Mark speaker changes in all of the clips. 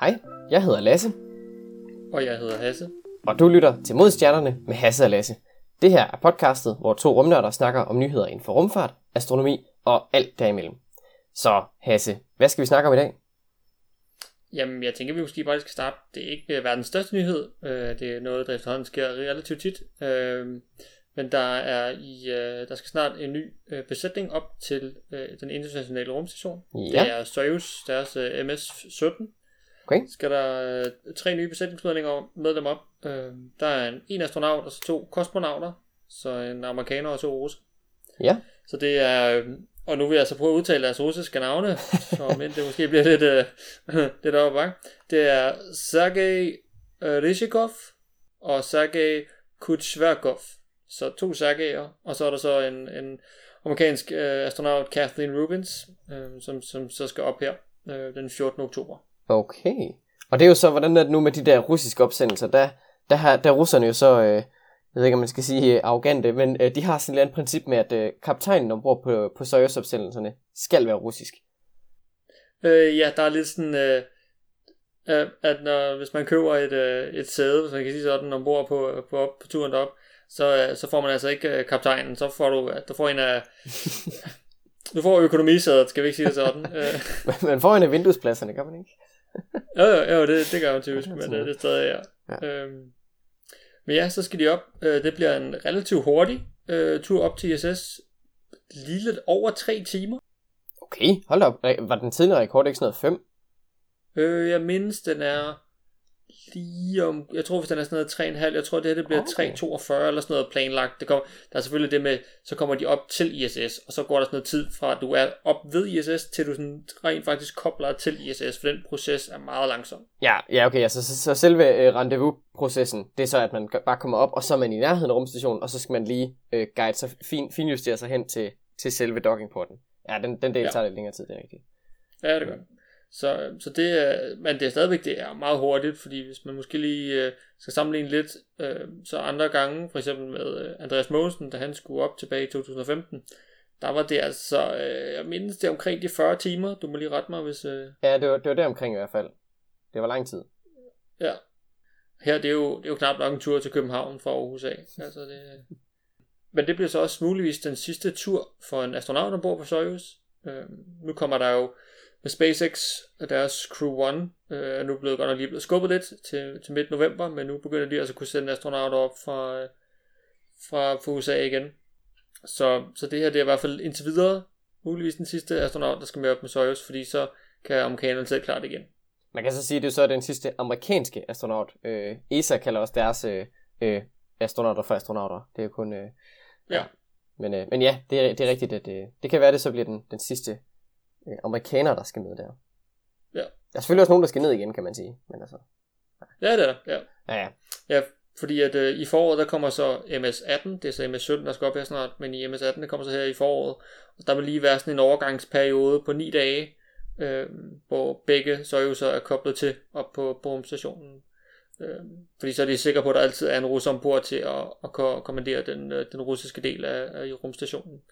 Speaker 1: Hej, jeg hedder Lasse,
Speaker 2: Og jeg hedder Hasse.
Speaker 1: og du lytter til Modstjernerne med Hasse og Lasse. Det her er podcastet, hvor to rumnørder snakker om nyheder inden for rumfart, astronomi og alt derimellem. Så Hasse, hvad skal vi snakke om i dag?
Speaker 2: Jamen, jeg tænker, vi måske bare skal starte. Det er ikke øh, verdens største nyhed. Øh, det er noget, der efterhånden sker relativt tit. Øh, men der er i, øh, der skal snart en ny øh, besætning op til øh, den internationale rumstation.
Speaker 1: Ja.
Speaker 2: Det er Soyuz, deres øh, MS-17.
Speaker 1: Okay.
Speaker 2: Skal der øh, tre nye besætningsmedlemmer medlemmer op. Øh, der er en, en astronaut og så to kosmonauter. Så en amerikaner og to russer.
Speaker 1: Ja,
Speaker 2: Så det er, øh, og nu vil jeg så prøve at udtale deres russiske navne, så men det måske bliver lidt, øh, lidt op bakke. Det er Sergej øh, Rishikov og Sergej Kuchverkov. Så to Sergejer, og så er der så en, en amerikansk øh, astronaut, Kathleen Rubins, øh, som, som så skal op her øh, den 14. oktober.
Speaker 1: Okay. Og det er jo så, hvordan er det nu med de der russiske opsendelser? Der, der, har, der er russerne jo så, øh, jeg ved ikke, om man skal sige øh, arrogante, men øh, de har sådan et eller andet princip med, at øh, kaptajnen ombord på, på Soyuz-opsendelserne skal være russisk.
Speaker 2: Øh, ja, der er lidt sådan, øh, øh, at når, hvis man køber et, øh, et sæde, hvis man kan sige sådan, ombord på, på, op, på turen derop, så, øh, så får man altså ikke øh, kaptajnen, så får du, du får en af, du får økonomisædet, skal vi ikke sige det sådan. Øh,
Speaker 1: man får en af vinduespladserne, kan man ikke?
Speaker 2: Jo, jo, jo, det, det gør man typisk, men
Speaker 1: sådan
Speaker 2: øh, det er stadig, ja.
Speaker 1: Ja.
Speaker 2: Øhm, men ja, så skal de op. Øh, det bliver en relativt hurtig øh, tur op til ISS. Lige lidt over tre timer.
Speaker 1: Okay, hold op. Var den tidligere rekord ikke sådan noget 5?
Speaker 2: Øh, jeg mindes, den er lige om, jeg tror hvis den er sådan noget 3,5, jeg tror det her det bliver
Speaker 1: Okay.
Speaker 2: 3,42 eller sådan noget planlagt. Det kommer, der er selvfølgelig det med, så kommer de op til ISS, og så går der sådan noget tid fra, at du er op ved ISS, til du sådan rent faktisk kobler til ISS, for den proces er meget langsom.
Speaker 1: Ja, ja okay, altså, så, så selve øh, rendezvous-processen, det er så, at man bare kommer op, og så er man i nærheden af rumstationen, og så skal man lige øh, guide sig, fin, finjustere sig hen til, til selve dockingporten. Ja, den, den del
Speaker 2: Ja.
Speaker 1: tager lidt længere tid, det er rigtigt.
Speaker 2: Ja, det gør. Så, så det er, men det er stadigvæk det er meget hurtigt, fordi hvis man måske lige øh, skal sammenligne lidt, øh, så andre gange, for eksempel med øh, Andreas Mogensen, da han skulle op tilbage i 2015, der var det altså, øh, jeg mindes det omkring de 40 timer, du må lige rette mig, hvis, øh,
Speaker 1: Ja, det var, det var der omkring i hvert fald. Det var lang tid.
Speaker 2: ja. Her, det er, jo, det er jo knap nok en tur til København fra Aarhus af. Altså det, men det bliver så også muligvis den sidste tur for en astronaut ombord på Soyuz. Øh, nu kommer der jo med SpaceX og deres Crew One, øh, er nu blevet godt nok lige blevet skubbet lidt til, til midt november, men nu begynder de altså at kunne sende astronauter op fra, øh, fra, fra USA igen. Så, så det her det er i hvert fald indtil videre muligvis den sidste astronaut, der skal med op med Soyuz, fordi så kan amerikanerne selv klare det igen.
Speaker 1: Man kan så sige, at det er så den sidste amerikanske astronaut. Øh, ESA kalder også deres øh, øh, astronauter for astronauter. Det er jo kun... Øh,
Speaker 2: Ja.
Speaker 1: Men, øh, men ja, det er, det er rigtigt, at øh, det kan være, at det så bliver den, den sidste øh, amerikaner, der skal med der.
Speaker 2: Ja.
Speaker 1: Der er selvfølgelig også nogen, der skal ned igen, kan man sige. Men altså,
Speaker 2: Ja, det er der, ja.
Speaker 1: ja, ja.
Speaker 2: Ja, fordi at øh, i foråret, der kommer så MS-18, det er så MS-17, der skal op her snart, men i MS-18, der kommer så her i foråret, og der vil lige være sådan en overgangsperiode på ni dage, øh, hvor begge Soyuz'er er koblet til op på, rumstationen. Øh, fordi så er de sikre på, at der altid er en russer ombord til at, at ko- kommandere den, øh, den russiske del af, af rumstationen.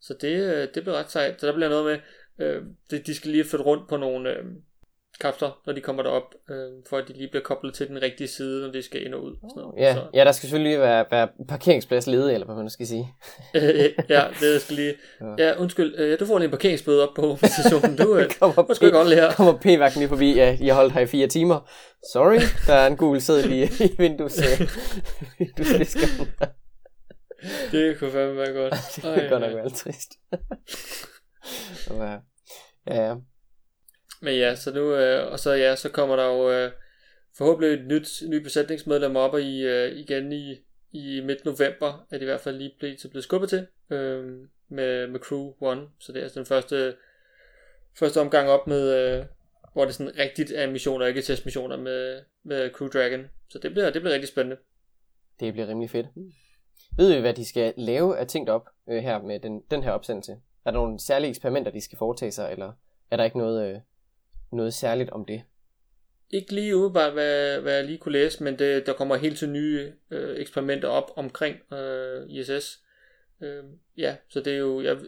Speaker 2: Så det, øh, det bliver ret sejt. Så der bliver noget med, øh, det, de skal lige flytte rundt på nogle øh, kapsler, når de kommer derop, øh, for at de lige bliver koblet til den rigtige side, når de skal ind og ud. Og sådan noget.
Speaker 1: Ja,
Speaker 2: Så,
Speaker 1: ja, der skal selvfølgelig være, være parkeringsplads ledig, eller hvad man skal sige.
Speaker 2: øh, ja, det skal lige... Ja, undskyld, øh, du får lige en parkeringsbøde op på stationen. Du, øh,
Speaker 1: kommer,
Speaker 2: godt lige her.
Speaker 1: kommer p-vagten lige forbi. Ja, I har holdt her i fire timer. Sorry, der er en gul sæd lige i vindues, øh, vinduesviskeren.
Speaker 2: Det kunne fandme være godt.
Speaker 1: det kan godt nok være trist. ja, ja, ja.
Speaker 2: Men ja, så nu, øh, og så ja, så kommer der jo øh, forhåbentlig et nyt, ny besætningsmedlem op i, øh, igen i, i midt november, er det i hvert fald lige blevet, så blevet skubbet til, øh, med, med Crew One, så det er altså den første, første omgang op med, øh, hvor det sådan rigtigt er missioner, ikke testmissioner med, med Crew Dragon, så det bliver, det bliver rigtig spændende.
Speaker 1: Det bliver rimelig fedt. Ved vi, hvad de skal lave af ting op øh, her med den, den her opsendelse? Er der nogle særlige eksperimenter, de skal foretage sig, eller er der ikke noget, øh, noget særligt om det?
Speaker 2: Ikke lige umiddelbart, hvad, hvad jeg lige kunne læse, men det, der kommer helt til nye øh, eksperimenter op omkring øh, ISS. Øh, ja, så det er jo, jeg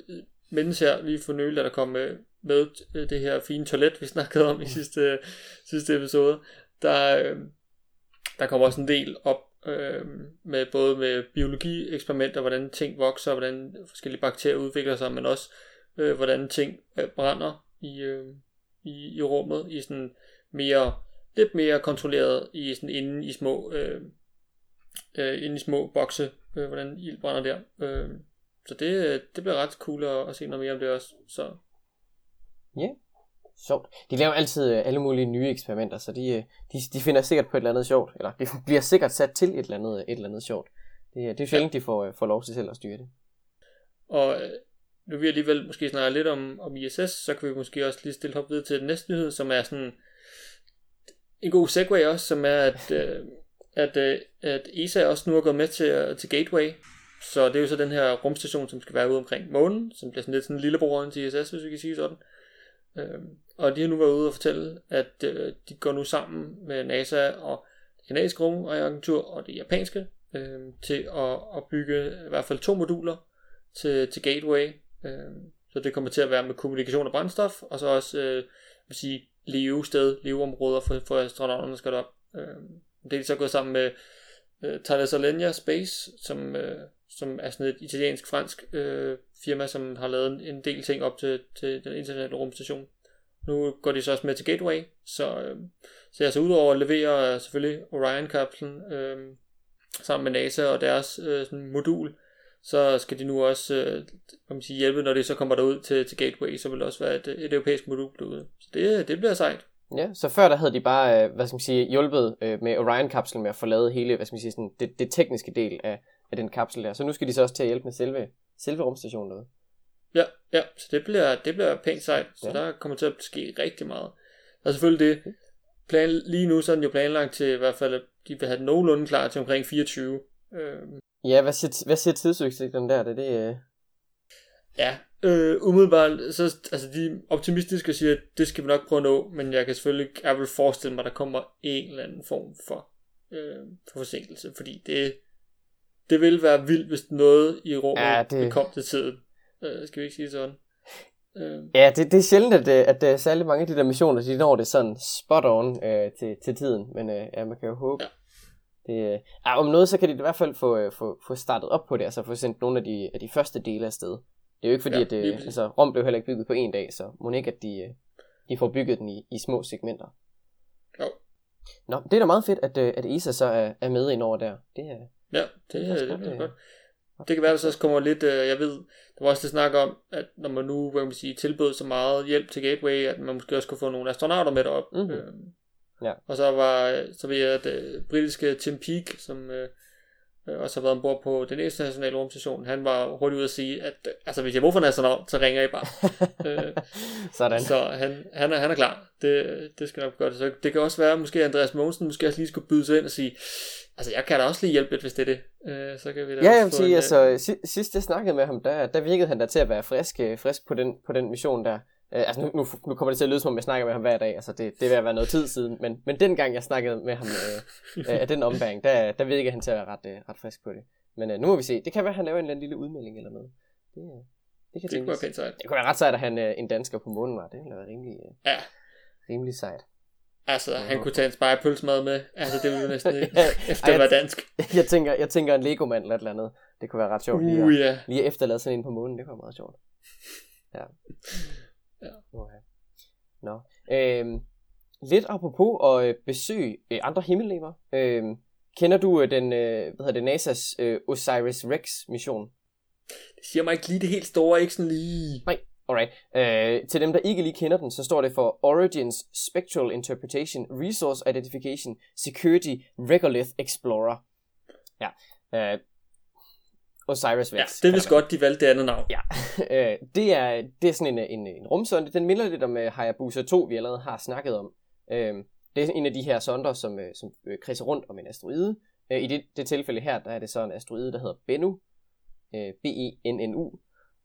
Speaker 2: mindes her lige for nylig, at der kom med, med det her fine toilet, vi snakkede om i sidste, sidste episode. Der, der kommer også en del op øh, med både med biologi-eksperimenter, hvordan ting vokser, hvordan forskellige bakterier udvikler sig, men også øh, hvordan ting øh, brænder i, øh, i, i rummet i sådan mere lidt mere kontrolleret i sådan inde i små øh, øh, inde i små bokse, øh, hvordan ild brænder der. Øh, så det, øh, det bliver ret cool at, at se noget mere om det også. Så.
Speaker 1: Ja, yeah sjovt. De laver altid øh, alle mulige nye eksperimenter, så de, øh, de, de finder sikkert på et eller andet sjovt, eller det bliver sikkert sat til et eller andet, et eller andet sjovt. Det, det er sjældent, ja. de får, får lov til selv at styre det.
Speaker 2: Og nu vi alligevel måske snakke lidt om, om ISS, så kan vi måske også lige stille op videre til den næste nyhed, som er sådan en god segue også, som er, at, øh, at, øh, at ESA også nu er gået med til, til Gateway. Så det er jo så den her rumstation, som skal være ude omkring månen, som bliver sådan lidt sådan en lillebror til ISS, hvis vi kan sige sådan. Øh, Øh, og de har nu været ude og fortælle, at øh, de går nu sammen med NASA og det kanadiske rumagentur og det japanske øh, til at, at bygge i hvert fald to moduler til, til Gateway. Øh, så det kommer til at være med kommunikation og brændstof, og så også øh, vil sige, levested, leveområder for, for astronauterne, der skal op. Øh, det er så gået sammen med øh, Thales Alenia Space, som, øh, som er sådan et italiensk-fransk øh, firma, som har lavet en del ting op til, til den internationale rumstation. Nu går de så også med til Gateway, så, øh, så jeg så udover at levere øh, selvfølgelig Orion-kapslen øh, sammen med NASA og deres øh, sådan modul, så skal de nu også øh, man sige, hjælpe, når det så kommer derud til, til Gateway, så vil det også være et, et europæisk modul derude. Så det, det bliver sejt.
Speaker 1: Ja, så før der havde de bare, øh, hvad skal man sige, hjulpet øh, med Orion-kapslen med at få lavet hele, hvad skal man sige, sådan, det, det tekniske del af, af den kapsel der. Så nu skal de så også til at hjælpe med selve, selve rumstationen derude.
Speaker 2: Ja, ja, så det bliver, det bliver pænt sejt. Så ja. der kommer til at ske rigtig meget. Og selvfølgelig det, plan, lige nu så er den jo planlagt til i hvert fald, at de vil have den nogenlunde klar til omkring 24. Øh,
Speaker 1: Ja, hvad siger, hvad siger tidsudsigten der? Det, det, øh...
Speaker 2: Ja, øh, umiddelbart, så altså de optimistiske siger, at det skal vi nok prøve at nå, men jeg kan selvfølgelig, jeg vil forestille mig, at der kommer en eller anden form for, øh, for forsinkelse, fordi det, det vil være vildt, hvis noget i rummet ja, det... kom til tiden. Øh, skal vi ikke sige sådan?
Speaker 1: Øh. Ja, det, det er sjældent, at, øh, at, at særlig mange af de der missioner, de når det sådan spot on øh, til, til tiden, men øh, ja, man kan jo håbe. Ja. Det, ja, om noget, så kan de i hvert fald få, øh, få, få startet op på det, altså få sendt nogle af de, af de første dele af sted. Det er jo ikke fordi, ja, at det, altså, Rom blev heller ikke bygget på en dag, så må ikke, at de, øh, de får bygget den i, i små segmenter.
Speaker 2: Jo.
Speaker 1: Nå, det er da meget fedt, at, øh, at ESA så er, er med ind over der. Det er,
Speaker 2: ja, det, det, det, det, er godt. Det kan være, at der så kommer lidt, jeg ved, der var også det snak om, at når man nu, hvad man sige, tilbød så meget hjælp til Gateway, at man måske også kunne få nogle astronauter med derop. Mm-hmm. Øh,
Speaker 1: Ja.
Speaker 2: Og så var så ved jeg, at uh, britiske Tim Peake, som uh, også har været ombord på den internationale rumstation, han var hurtigt ude at sige, at uh, altså, hvis jeg bruger for en astronaut, så ringer I bare. uh,
Speaker 1: Sådan.
Speaker 2: Så han, han, er, han er klar. Det, det skal nok godt. Så det kan også være, måske Andreas Mogensen måske også lige skulle byde sig ind og sige, altså jeg kan da også lige hjælpe lidt, hvis det er det. Uh, så kan vi da
Speaker 1: ja, jeg vil sige, en, altså sidst jeg snakkede med ham, der, der virkede han da til at være frisk, frisk på, den, på den mission der. Øh, altså nu, nu, nu kommer det til at lyde som om, jeg snakker med ham hver dag, altså det, det vil være noget tid siden, men, men den gang jeg snakkede med ham øh, øh, af den ombæring, der, der virkede han til at være ret, øh, ret frisk på det. Men øh, nu må vi se, det kan være, at han laver en eller anden lille udmelding eller noget. Det, øh, det kan
Speaker 2: det kunne være pænt sejt.
Speaker 1: Det kunne være ret sejt, at han øh, en dansker på månen var. Det ville være rimelig, øh,
Speaker 2: ja.
Speaker 1: rimelig sejt.
Speaker 2: Altså, ja, han kunne tage en spejepølsmad med. Altså, det ville jo næsten ja, efter at være dansk.
Speaker 1: Jeg tænker, jeg tænker en Lego-mand eller et eller andet. Det kunne være ret sjovt lige,
Speaker 2: uh,
Speaker 1: at,
Speaker 2: yeah.
Speaker 1: lige efterlade sådan en på månen. Det kunne være meget sjovt. Ja.
Speaker 2: Ja.
Speaker 1: Okay. Nå. Øhm, lidt apropos at øh, besøge øh, andre himmellegemer. Øhm, kender du øh, den, øh, hvad hedder det, NASA's øh, OSIRIS-REx mission?
Speaker 2: Det siger mig ikke lige det helt store, ikke sådan lige...
Speaker 1: Nej, alright. Øh, til dem, der ikke lige kender den, så står det for Origins Spectral Interpretation Resource Identification Security Regolith Explorer. Ja, øh, Osiris Rex.
Speaker 2: Ja, det er vist godt, de valgte det andet navn.
Speaker 1: Ja, øh, det, er, det er sådan en, en, en rumsonde. Den minder lidt om uh, Hayabusa 2, vi allerede har snakket om. Øh, det er en af de her sonder, som, uh, som uh, kredser rundt om en asteroide. Uh, I det, det tilfælde her, der er det så en asteroide, der hedder Bennu. Uh, B-E-N-N-U.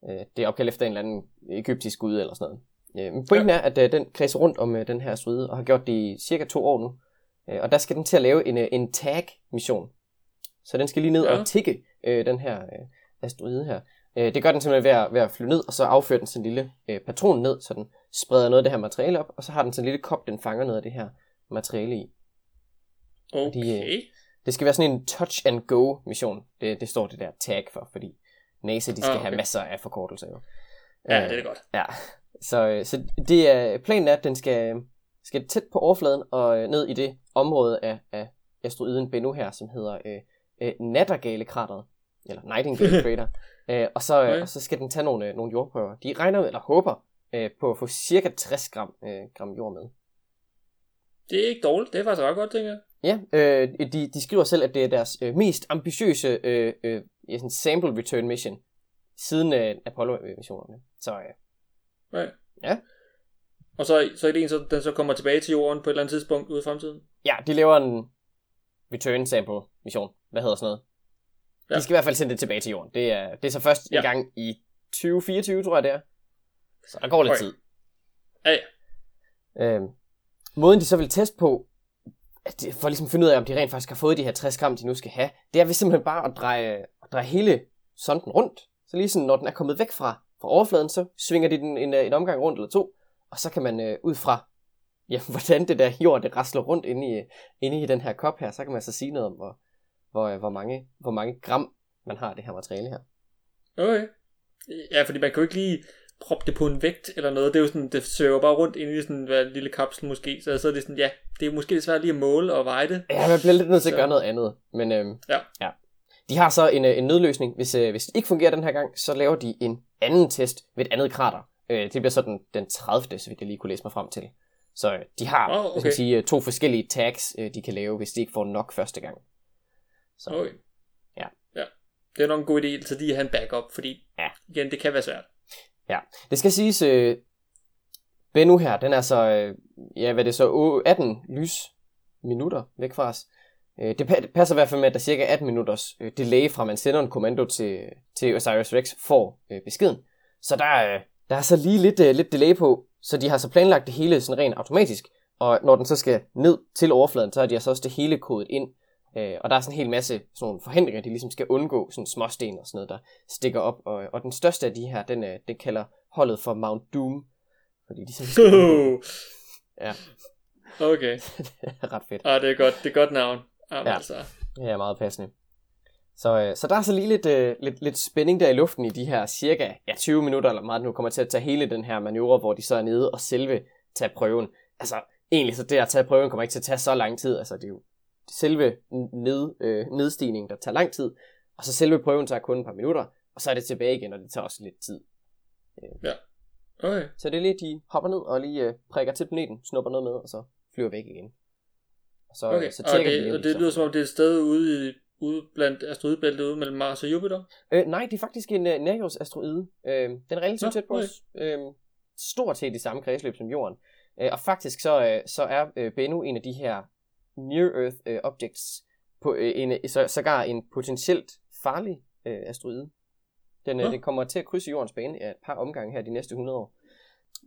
Speaker 1: Uh, det er opkaldt efter en eller anden egyptisk gud eller sådan noget. Men pointen ja. er, at uh, den kredser rundt om uh, den her asteroide, og har gjort det i cirka to år nu. Uh, og der skal den til at lave en, uh, en tag-mission. Så den skal lige ned ja. og tikke øh, den her øh, asteroide her. Øh, det gør den simpelthen ved at, ved at flyve ned, og så affører den sin lille øh, patron ned, så den spreder noget af det her materiale op, og så har den sådan en lille kop, den fanger noget af det her materiale i.
Speaker 2: Okay.
Speaker 1: De, det skal være sådan en touch and go mission. Det, det står det der tag for, fordi NASA de skal
Speaker 2: Ah,
Speaker 1: okay. have masser af forkortelser jo.
Speaker 2: Ja,
Speaker 1: Øh,
Speaker 2: det er det godt.
Speaker 1: Ja, så, øh, så det er, planen er, at den skal, skal tæt på overfladen og øh, ned i det område af, af asteroiden Bennu her, som hedder øh, øh, Nattergale-krateret, eller Nightingale Crater. øh, og, så, øh, og så skal den tage nogle, øh, nogle jordprøver. De regner med, eller håber øh, på at få cirka 60 gram, øh, gram jord med.
Speaker 2: Det er ikke dårligt. Det er faktisk ret godt, tænker jeg.
Speaker 1: Ja, øh, de, de skriver selv, at det er deres øh, mest ambitiøse øh, øh, sådan sample return mission siden øh, Apollo-missionerne. Så øh,
Speaker 2: Nej.
Speaker 1: Ja.
Speaker 2: Og så, så er det en, så den så kommer tilbage til jorden på et eller andet tidspunkt ude i fremtiden.
Speaker 1: ja, de laver en return sample mission. Hvad hedder sådan noget? Ja. De skal i hvert fald sende det tilbage til jorden. Det er, det er så først ja. En gang i 2024, tror jeg det er. Så der går lidt
Speaker 2: Okay.
Speaker 1: tid.
Speaker 2: Ja, ja.
Speaker 1: Øhm, måden de så vil teste på, at for ligesom at finde ud af, om de rent faktisk har fået de her 60 gram, de nu skal have, det er ved simpelthen bare at dreje, at dreje hele sonden rundt. Så lige sådan, når den er kommet væk fra, fra overfladen, så svinger de den en, øh, en omgang rundt eller to, og så kan man øh, ud fra, ja, hvordan det der jord, det rasler rundt inde i, inde i den her kop her, så kan man så sige noget om, hvor, hvor, øh, hvor, mange, hvor mange gram man har det her materiale her.
Speaker 2: Okay. Ja, fordi man kan jo ikke lige proppe det på en vægt eller noget. Det er jo sådan, det søger bare rundt ind i sådan en lille kapsel måske. Så, så er det sådan, ja, det er måske svært lige at måle og veje det.
Speaker 1: Ja, man bliver lidt nødt til at gøre noget andet. Men øhm,
Speaker 2: Ja.
Speaker 1: ja. De har så en, øh, en nødløsning. Hvis, øh, hvis det ikke fungerer den her gang, så laver de en anden test ved et andet krater. Øh, det bliver så den, den 30. så vidt jeg lige kunne læse mig frem til. Så øh, de har skal
Speaker 2: okay.
Speaker 1: man sige, øh, to forskellige tags, øh, de kan lave, hvis de ikke får nok første gang. Så
Speaker 2: Okay.
Speaker 1: Ja.
Speaker 2: ja. Det er nok en god idé, så de har en backup, fordi
Speaker 1: Ja.
Speaker 2: igen, det kan være svært.
Speaker 1: det skal siges, øh, Bennu her, den er så, øh, ja, hvad er det så, Åh, 18 lys minutter væk fra os. Øh, det pa- det passer i hvert fald med, at der er cirka 18 minutters øh, delay fra, man sender en kommando til, til Osiris Rex, får øh, beskeden. Så der, er, der er så lige lidt, øh, lidt delay på, så de har så planlagt det hele sådan rent automatisk. Og når den så skal ned til overfladen, så har de altså også det hele kodet ind. Øh, og der er sådan en hel masse sådan nogle forhindringer, de ligesom skal undgå, sådan småsten og sådan noget, der stikker op. Og, og den største af de her, den, øh, den kalder holdet for Mount Doom. Fordi de simpelthen skal undgå. Ja.
Speaker 2: okay.
Speaker 1: det er ret fedt.
Speaker 2: Ah, det er godt. Det er godt navn. Jamen,
Speaker 1: Ja.
Speaker 2: ja. altså.
Speaker 1: Det er meget passende. Så, øh, så der er så lige lidt, øh, lidt, lidt spænding der i luften i de her cirka ja, 20 minutter, eller meget nu kommer til at tage hele den her manøvre, hvor de så er nede og selve tage prøven. Altså egentlig så det at tage prøven kommer ikke til at tage så lang tid. Altså det er jo selve ned, øh, nedstigningen, der tager lang tid. Og så selve prøven tager kun et par minutter, og så er det tilbage igen, og det tager også lidt tid.
Speaker 2: Okay.
Speaker 1: Så det er lige, de hopper ned og lige øh, prikker til planeten, snupper noget med, og så flyver væk igen. Og så,
Speaker 2: okay.
Speaker 1: så
Speaker 2: og
Speaker 1: tjekker de
Speaker 2: det, og
Speaker 1: de
Speaker 2: det lyder som om det er et sted ude, i, ude blandt asteroidebæltet ude mellem Mars og Jupiter.
Speaker 1: Øh, nej, det er faktisk en uh, nærjordsasteroide. Øh, den er relativt
Speaker 2: Nå,
Speaker 1: tæt på
Speaker 2: okay.
Speaker 1: os. Øh, stort set i samme kredsløb som Jorden. Øh, og faktisk så, øh, så er øh, Bennu en af de her near-Earth øh, objects, på, øh, en, så, sågar en potentielt farlig øh, asteroide. Den, øh,
Speaker 2: Nå.
Speaker 1: den kommer til at krydse Jordens bane af et par omgange her de næste 100 år.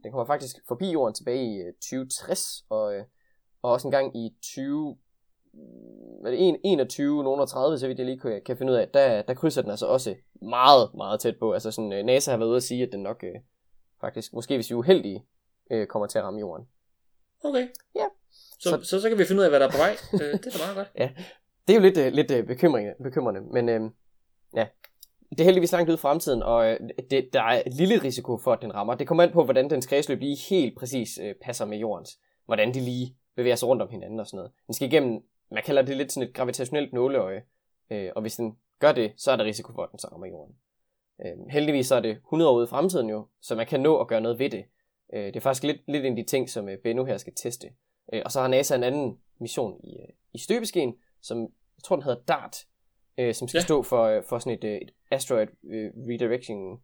Speaker 1: Den kommer faktisk forbi Jorden tilbage i øh, 2060, og, øh, og også en gang i 20, hvad er det, 1, 21, nogen 30, så vidt jeg lige kan, kan finde ud af, der, der krydser den altså også meget, meget tæt på. Altså sådan, øh, NASA har været ude at sige, at den nok øh, faktisk, måske hvis vi er uheldige, øh, kommer til at ramme Jorden.
Speaker 2: Okay.
Speaker 1: Ja.
Speaker 2: Så,
Speaker 1: Så-
Speaker 2: så, så, kan vi finde ud af, hvad der er på vej. øh, det er da meget godt.
Speaker 1: Det er jo lidt, øh, lidt øh, bekymrende, bekymrende, men øh, ja, det er heldigvis langt ude i fremtiden, og øh, det, der er et lille risiko for, at den rammer. Det kommer an på, hvordan dens kredsløb lige helt præcis øh, passer med jordens. Hvordan de lige bevæger sig rundt om hinanden og sådan noget. Den skal igennem, man kalder det lidt sådan et gravitationelt nåleøje, øh, og hvis den gør det, så er der risiko for, at den så rammer jorden. Øh, heldigvis så er det 100 år ude i fremtiden jo, så man kan nå at gøre noget ved det. Øh, det er faktisk lidt, lidt en af de ting, som øh, Bennu her skal teste. Øh, og så har NASA en anden mission i, øh, i støbeskeen, som jeg tror, den hedder DART, øh, som skal ja. Stå for, øh, for sådan et, øh, et asteroid øh, redirection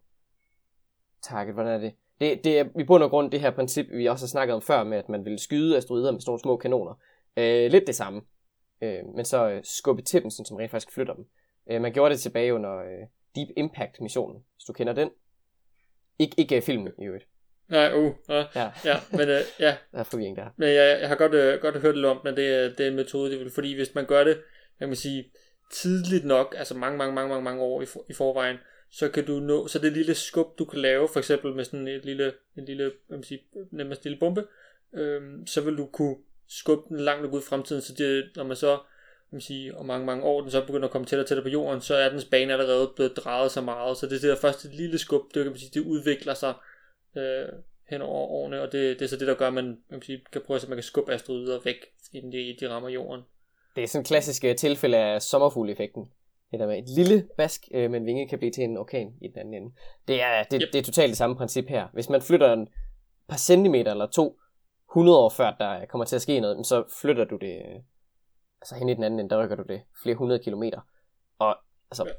Speaker 1: target. Hvordan er det? det? Det er i bund og grund det her princip, vi også har snakket om før, med at man vil skyde asteroider med sådan nogle små kanoner. Øh, lidt det samme, øh, men så øh, skubbe til dem, sådan, som rent faktisk flytter dem. Øh, man gjorde det tilbage under øh, Deep Impact missionen, hvis du kender den. Ik- ikke filmen i øvrigt.
Speaker 2: Nej, uh, ja,
Speaker 1: Ja,
Speaker 2: ja, men øh, ja,
Speaker 1: der er forvirring der.
Speaker 2: Men jeg, jeg har godt, øh, godt hørt lidt om, men det, er- det er en metode, de vil, fordi hvis man gør det, kan man sige, tidligt nok, altså mange, mange, mange, mange, mange år i, for, i forvejen, så kan du nå, så det lille skub, du kan lave, for eksempel med sådan et lille, en lille, man siger, nemmest lille bombe, øhm, så vil du kunne skubbe den langt ud i fremtiden, så det, når man så, man sige, om mange, mange år, den så begynder at komme tættere og tættere på jorden, så er dens bane allerede blevet drejet så meget, så det er det der første lille skub, det kan man sige, det udvikler sig øh, hen over årene, og det, det er så det, der gør, at man, man kan, sige, kan prøve at man kan skubbe asteroider væk, inden de, de rammer jorden.
Speaker 1: Det er sådan et klassisk øh, tilfælde af sommerfugleffekten. Det der med et lille bask øh, med en vinge kan blive til en orkan i den anden ende. Det er, det, yep. det er totalt det samme princip her. Hvis man flytter en par centimeter eller to 100 år før der kommer til at ske noget, så flytter du det øh, altså hen i den anden ende, der rykker du det flere hundrede kilometer. Og altså,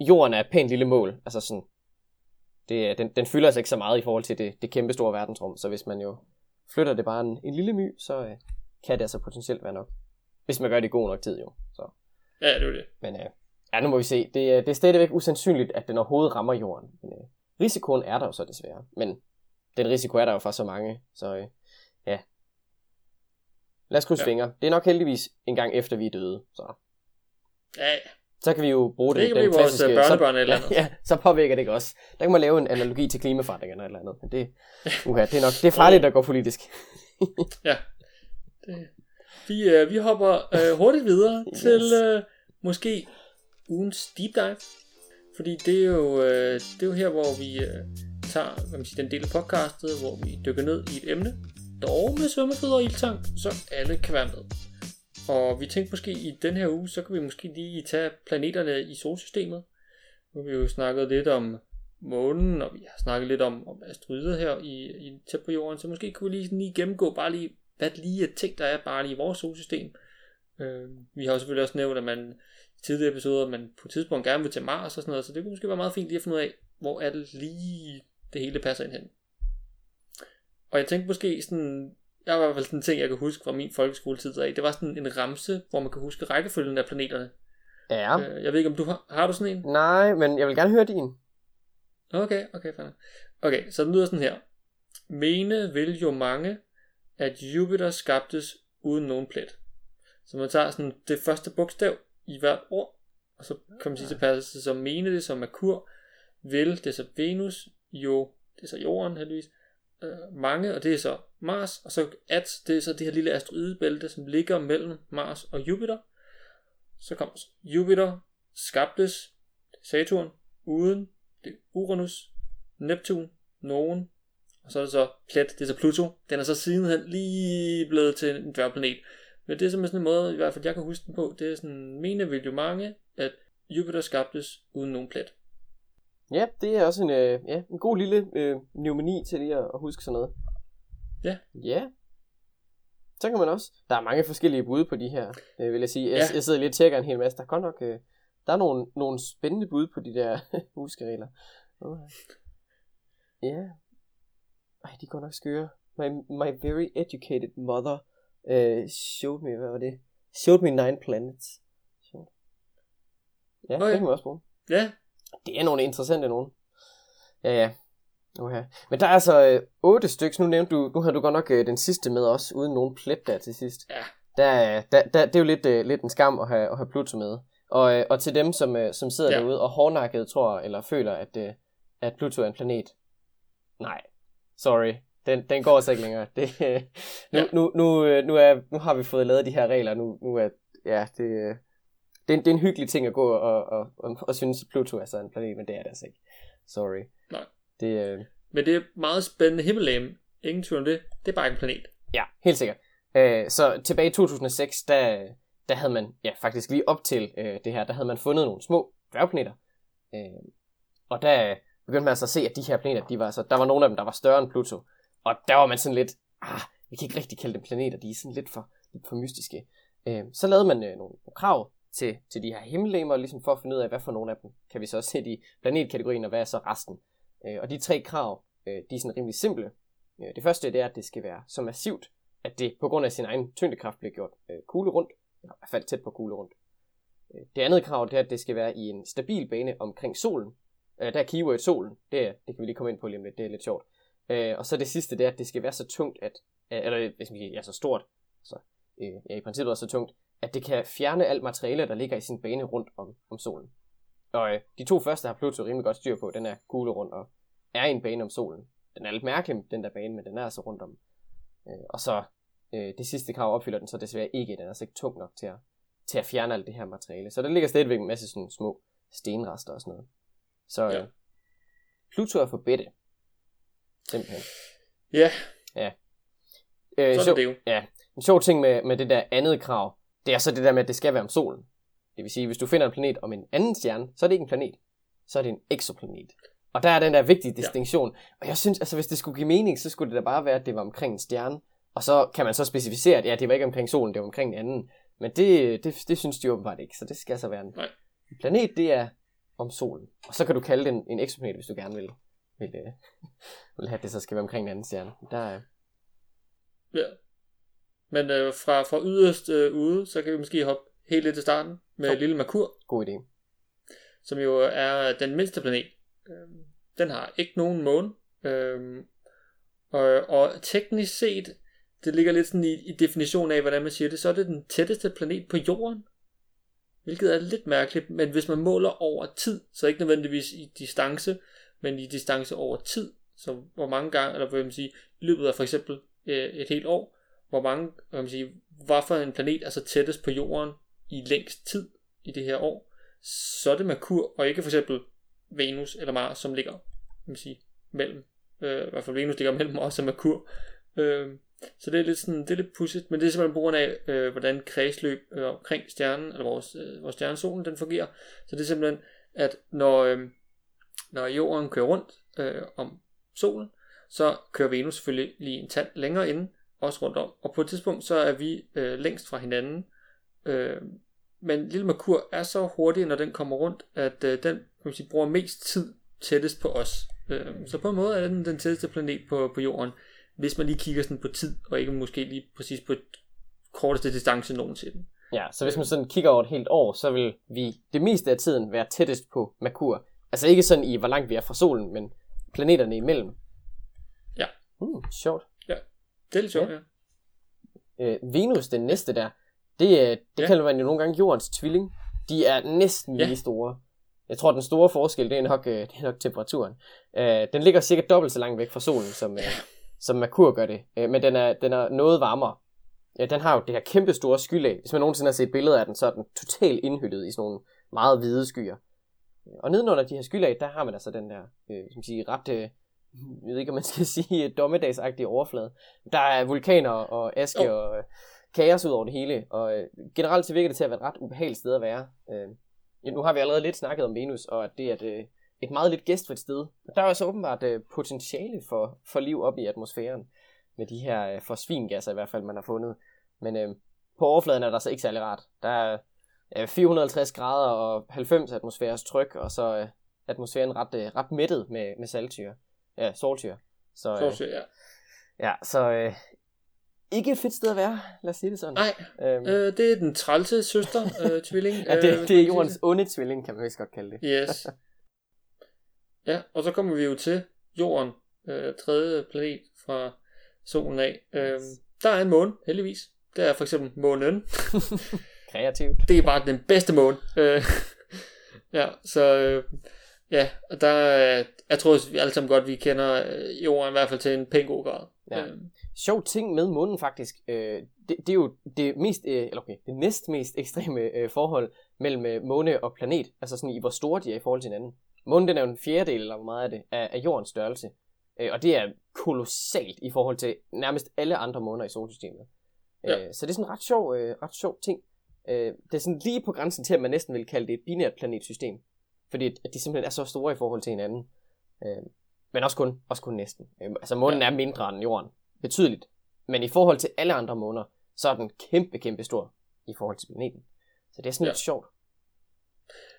Speaker 1: jorden er et pænt lille mål. Altså sådan, det, den, den fylder altså ikke så meget i forhold til det, det kæmpe store verdensrum, så hvis man jo flytter det bare en, en lille my, så øh, kan det altså potentielt være nok. Hvis man gør det i god nok tid jo. Så.
Speaker 2: Ja, det er det.
Speaker 1: Men øh, ja, nu må vi se. Det, det er stadigvæk usandsynligt, at den overhovedet rammer jorden. Men, øh, risikoen er der jo så desværre. Men den risiko er der jo for så mange, så øh, ja. Lad os krydse ja. fingre. Det er nok heldigvis en gang efter vi er døde, så.
Speaker 2: Ja,
Speaker 1: så kan vi jo bruge det.
Speaker 2: Det kan blive vores øh, børnebørn så, eller andet.
Speaker 1: Ja, så påvirker det ikke også. Der kan man lave en analogi til klimaforandringerne eller andet. Men det, uha, det er nok det er farligt at gå politisk.
Speaker 2: ja. Det, vi, øh, vi hopper øh, hurtigt videre yes. til øh, måske ugens deep dive. Fordi det er jo, øh, det er jo her, hvor vi øh, tager hvad man siger, den del af podcastet, hvor vi dykker ned i et emne, dog med svømmefødder og ildtank, så alle kan være med. Og vi tænkte måske i den her uge, så kan vi måske lige tage planeterne i solsystemet. Nu har vi jo snakket lidt om månen, og vi har snakket lidt om, om asteroider her i, i tæt på jorden, så måske kunne vi lige, lige gennemgå bare lige, hvad lige er ting, der er bare lige i vores solsystem. Øh, vi har jo selvfølgelig også nævnt, at man i tidligere episoder, at man på et tidspunkt gerne vil til Mars og sådan noget, så det kunne måske være meget fint lige at finde ud af, hvor er det lige det hele passer ind hen. Og jeg tænkte måske sådan, jeg har i hvert fald sådan en ting, jeg kan huske fra min folkeskoletid af. Det var sådan en ramse, hvor man kan huske rækkefølgen af planeterne.
Speaker 1: Ja.
Speaker 2: Øh, jeg ved ikke, om du har, har du sådan en?
Speaker 1: Nej, men jeg vil gerne høre din.
Speaker 2: Okay, okay, fair. Okay, så den lyder sådan her. Mene vil jo mange, at Jupiter skabtes uden nogen plet. Så man tager sådan det første bogstav i hvert ord, og så kan man sige, så passer det som mene det som Merkur, vil det så Venus, jo det er så jorden heldigvis, øh, mange, og det er så Mars, og så at det er så det her lille asteroidebælte, som ligger mellem Mars og Jupiter. Så kommer Jupiter, skabtes, Saturn, uden, det er Uranus, Neptun, nogen, og så er det så plet, det er så Pluto. Den er så sidenhen lige blevet til en dværgplanet. Men det er simpelthen sådan en måde, i hvert fald jeg kan huske den på, det er sådan, mener vil jo mange, at Jupiter skabtes uden nogen plet.
Speaker 1: Ja, det er også en, øh, ja, en god lille øh, pneumoni til lige at, at huske sådan noget.
Speaker 2: Ja.
Speaker 1: Ja. Så kan man også. Der er mange forskellige bud på de her, øh, vil jeg sige. Jeg, ja. jeg sidder lige og tjekker en hel masse. Der er godt nok, øh, der er nogle, nogle spændende bud på de der huskeregler. Okay. Ja. Ej, de går nok skøre. My, my very educated mother uh, showed me, hvad var det? Showed me nine planets. Ja, okay. det kan man også bruge.
Speaker 2: Ja,
Speaker 1: det er nogle interessante nogen. Ja, ja. Okay. Men der er altså øh, otte stykker. Nu nævnte du, nu har du godt nok øh, den sidste med os, uden nogen plet der til sidst.
Speaker 2: Ja.
Speaker 1: Der, der, der, det er jo lidt, øh, lidt en skam at have, at have Pluto med. Og, øh, og til dem, som, øh, som sidder ja. derude og hårdnakket tror, eller føler, at, øh, at Pluto er en planet. Nej, sorry. Den, den går altså ikke længere. Det, øh, nu, ja. nu, nu, øh, nu, er, nu har vi fået lavet de her regler. Nu, nu er, ja, det, øh, det, er, det er en hyggelig ting at gå og, og, og, og synes, at Pluto er så en planet, men det er det altså ikke. Sorry.
Speaker 2: Nej.
Speaker 1: Det, øh...
Speaker 2: Men det er meget spændende himmellegeme. Ingen tvivl om det. Det er bare en planet.
Speaker 1: Ja, helt sikkert. Øh, så tilbage i 2006, der, der havde man, ja faktisk lige op til øh, det her, der havde man fundet nogle små dværgplaneter. Øh, og der begyndte man altså at se, at de her planeter, de var, så, der var nogle af dem, der var større end Pluto. Og der var man sådan lidt, ah, vi kan ikke rigtig kalde dem planeter, de er sådan lidt for, lidt for mystiske. Øh, så lavede man øh, nogle krav til, til de her himmellegemer, ligesom for at finde ud af, hvad for nogle af dem kan vi så sætte i planetkategorien, og hvad er så resten. Øh, og de tre krav, øh, de er sådan rimelig simple. Øh, det første det er, at det skal være så massivt, at det på grund af sin egen tyngdekraft bliver gjort øh, kugle rundt, eller i hvert fald tæt på kugle rundt. Øh, det andet krav det er, at det skal være i en stabil bane omkring solen. Øh, der er keyword solen, det, er, det kan vi lige komme ind på lige om lidt, det er lidt sjovt. Øh, og så det sidste, det er, at det skal være så tungt, at, eller hvis man ja, så stort, så øh, ja, i princippet også så tungt, at det kan fjerne alt materiale, der ligger i sin bane rundt om, om solen. Og øh, de to første har Pluto rimelig godt styr på. Den er kugle rundt og er i en bane om solen. Den er lidt mærkelig, den der bane, men den er altså rundt om. Øh, og så øh, det sidste krav opfylder den så desværre ikke. Den er altså ikke tung nok til at, til at fjerne alt det her materiale. Så der ligger stadigvæk en masse sådan små stenrester og sådan noget. Så øh,
Speaker 2: Ja.
Speaker 1: Pluto er for bedte. Simpelthen.
Speaker 2: Ja,
Speaker 1: Øh,
Speaker 2: sådan er
Speaker 1: sjov,
Speaker 2: det jo.
Speaker 1: ja, en sjov ting med, med det der andet krav, det er så det der med, at det skal være om solen. Det vil sige, hvis du finder en planet om en anden stjerne, så er det ikke en planet. Så er det en exoplanet. Og der er den der vigtige distinktion. Og jeg synes, altså hvis det skulle give mening, så skulle det da bare være, at det var omkring en stjerne. Og så kan man så specificere, at ja, det var ikke omkring solen, det var omkring en anden. Men det, det, det synes de åbenbart ikke, så det skal så være en,
Speaker 2: Nej.
Speaker 1: planet, det er om solen. Og så kan du kalde det en, exoplanet, hvis du gerne vil, vil, øh, vil have, det så skal være omkring en anden stjerne. Der er,
Speaker 2: Ja. Men øh, fra, fra yderst øh, ude, så kan vi måske hoppe helt lidt til starten med
Speaker 1: Jo.
Speaker 2: Lille Merkur,
Speaker 1: god idé.
Speaker 2: som jo er den mindste planet. Øh, den har ikke nogen måne. Øh, og, og teknisk set, det ligger lidt sådan i, i definitionen af, hvordan man siger det, så er det den tætteste planet på jorden. Hvilket er lidt mærkeligt, men hvis man måler over tid, så ikke nødvendigvis i distance, men i distance over tid, så hvor mange gange, eller hvad man sige, i løbet af for eksempel øh, et helt år, hvor mange, hvad man sige, hvad for en planet er så tættest på jorden i længst tid i det her år, så er det Merkur, og ikke for eksempel Venus eller Mars, som ligger, hvad man sige, mellem, øh, i hvert fald Venus ligger mellem os og Merkur. Øh, så det er lidt sådan, det er lidt pudsigt, men det er simpelthen på grund af, øh, hvordan kredsløb øh, omkring stjernen, eller vores, øh, vores stjernesolen, den fungerer. Så det er simpelthen, at når, øh, når jorden kører rundt øh, om solen, så kører Venus selvfølgelig lige en tand længere inde, også rundt om. Og på et tidspunkt, så er vi øh, længst fra hinanden. Øh, men lille Merkur er så hurtig, når den kommer rundt, at øh, den kan man sige, bruger mest tid tættest på os. Øh, så på en måde er den den tætteste planet på, på jorden, hvis man lige kigger sådan på tid, og ikke måske lige præcis på et korteste distance nogen til den.
Speaker 1: Ja, så hvis man sådan kigger over et helt år, så vil vi det meste af tiden være tættest på Merkur. Altså ikke sådan i, hvor langt vi er fra solen, men planeterne imellem.
Speaker 2: Ja.
Speaker 1: Hmm, sjovt.
Speaker 2: Det er lidt sjovt, ja.
Speaker 1: Øh, Venus, den næste der, det, er- det
Speaker 2: Ja.
Speaker 1: ja. kalder man jo nogle gange jordens tvilling. De er næsten
Speaker 2: Ja.
Speaker 1: lige store. Jeg tror, den store forskel, det er nok, øh, det er nok temperaturen. Øh, den ligger cirka dobbelt så langt væk fra solen, som, øh, som Merkur gør det. Øh, men den er, den er noget varmere. Ja, den har jo det her kæmpe store skylag. Hvis man nogensinde har set billeder af den, så er den totalt indhyllet i sådan nogle meget hvide skyer. Og nedenunder de her skylag, der har man altså den der, øh, som sige, ret, øh, jeg ved ikke, om man skal sige, dommedagsagtige overflade. Der er vulkaner og aske
Speaker 2: Jo.
Speaker 1: og øh, kaos ud over det hele, og øh, generelt så virker det til at være et ret ubehageligt sted at være. Øh, ja, nu har vi allerede lidt snakket om Venus, og at det er et, et meget lidt gæstfrit sted. Der er altså åbenbart potentiale for, for liv op i atmosfæren, med de her forsvingasser i hvert fald, man har fundet. Men øh, på overfladen er der så ikke særlig rart. Der er øh, 450 grader og 90 atmosfæres tryk, og så øh, atmosfæren ret, øh, ret mættet med, med saltsyre. Ja, solsyre. Så,
Speaker 2: Så,
Speaker 1: øh,
Speaker 2: ja.
Speaker 1: ja, så øh, ikke et fedt sted at være, lad os sige det sådan.
Speaker 2: Nej,
Speaker 1: Øhm,
Speaker 2: øh, det er den trælse søster, øh, tvilling.
Speaker 1: ja,
Speaker 2: øh,
Speaker 1: det,
Speaker 2: hvis
Speaker 1: det er jordens onde tvilling, kan man vist godt kalde det.
Speaker 2: Yes. Ja, og så kommer vi jo til Jorden, øh, tredje planet fra solen af. Øh, der er en måne, heldigvis. Det er for eksempel månen.
Speaker 1: Kreativt.
Speaker 2: Det er bare den bedste måne. Øh, ja, så øh, ja, og der er, jeg tror vi alle sammen godt, vi kender øh, Jorden i hvert fald til en pæn god grad.
Speaker 1: Ja.
Speaker 2: Øh,
Speaker 1: Sjov ting med månen faktisk, øh, det, det er jo det mest, øh, eller okay, det næst mest ekstreme øh, forhold mellem øh, måne og planet, altså sådan i hvor store de er i forhold til hinanden. Månen den er jo en fjerdedel, eller hvor meget af det, af, af jordens størrelse. Øh, og det er kolossalt i forhold til nærmest alle andre måner i solsystemet.
Speaker 2: Ja.
Speaker 1: Øh, så det er sådan en ret sjov, øh, ret sjov ting. Øh, det er sådan lige på grænsen til, at man næsten vil kalde det et binært planetsystem. Fordi at de simpelthen er så store i forhold til hinanden. Øh, men også kun, også kun næsten. Øh, altså månen
Speaker 2: Ja.
Speaker 1: er mindre end jorden. Betydeligt. Men i forhold til alle andre måner, så er den kæmpe, kæmpe stor i forhold til planeten. Så det er sådan
Speaker 2: Ja.
Speaker 1: lidt sjovt.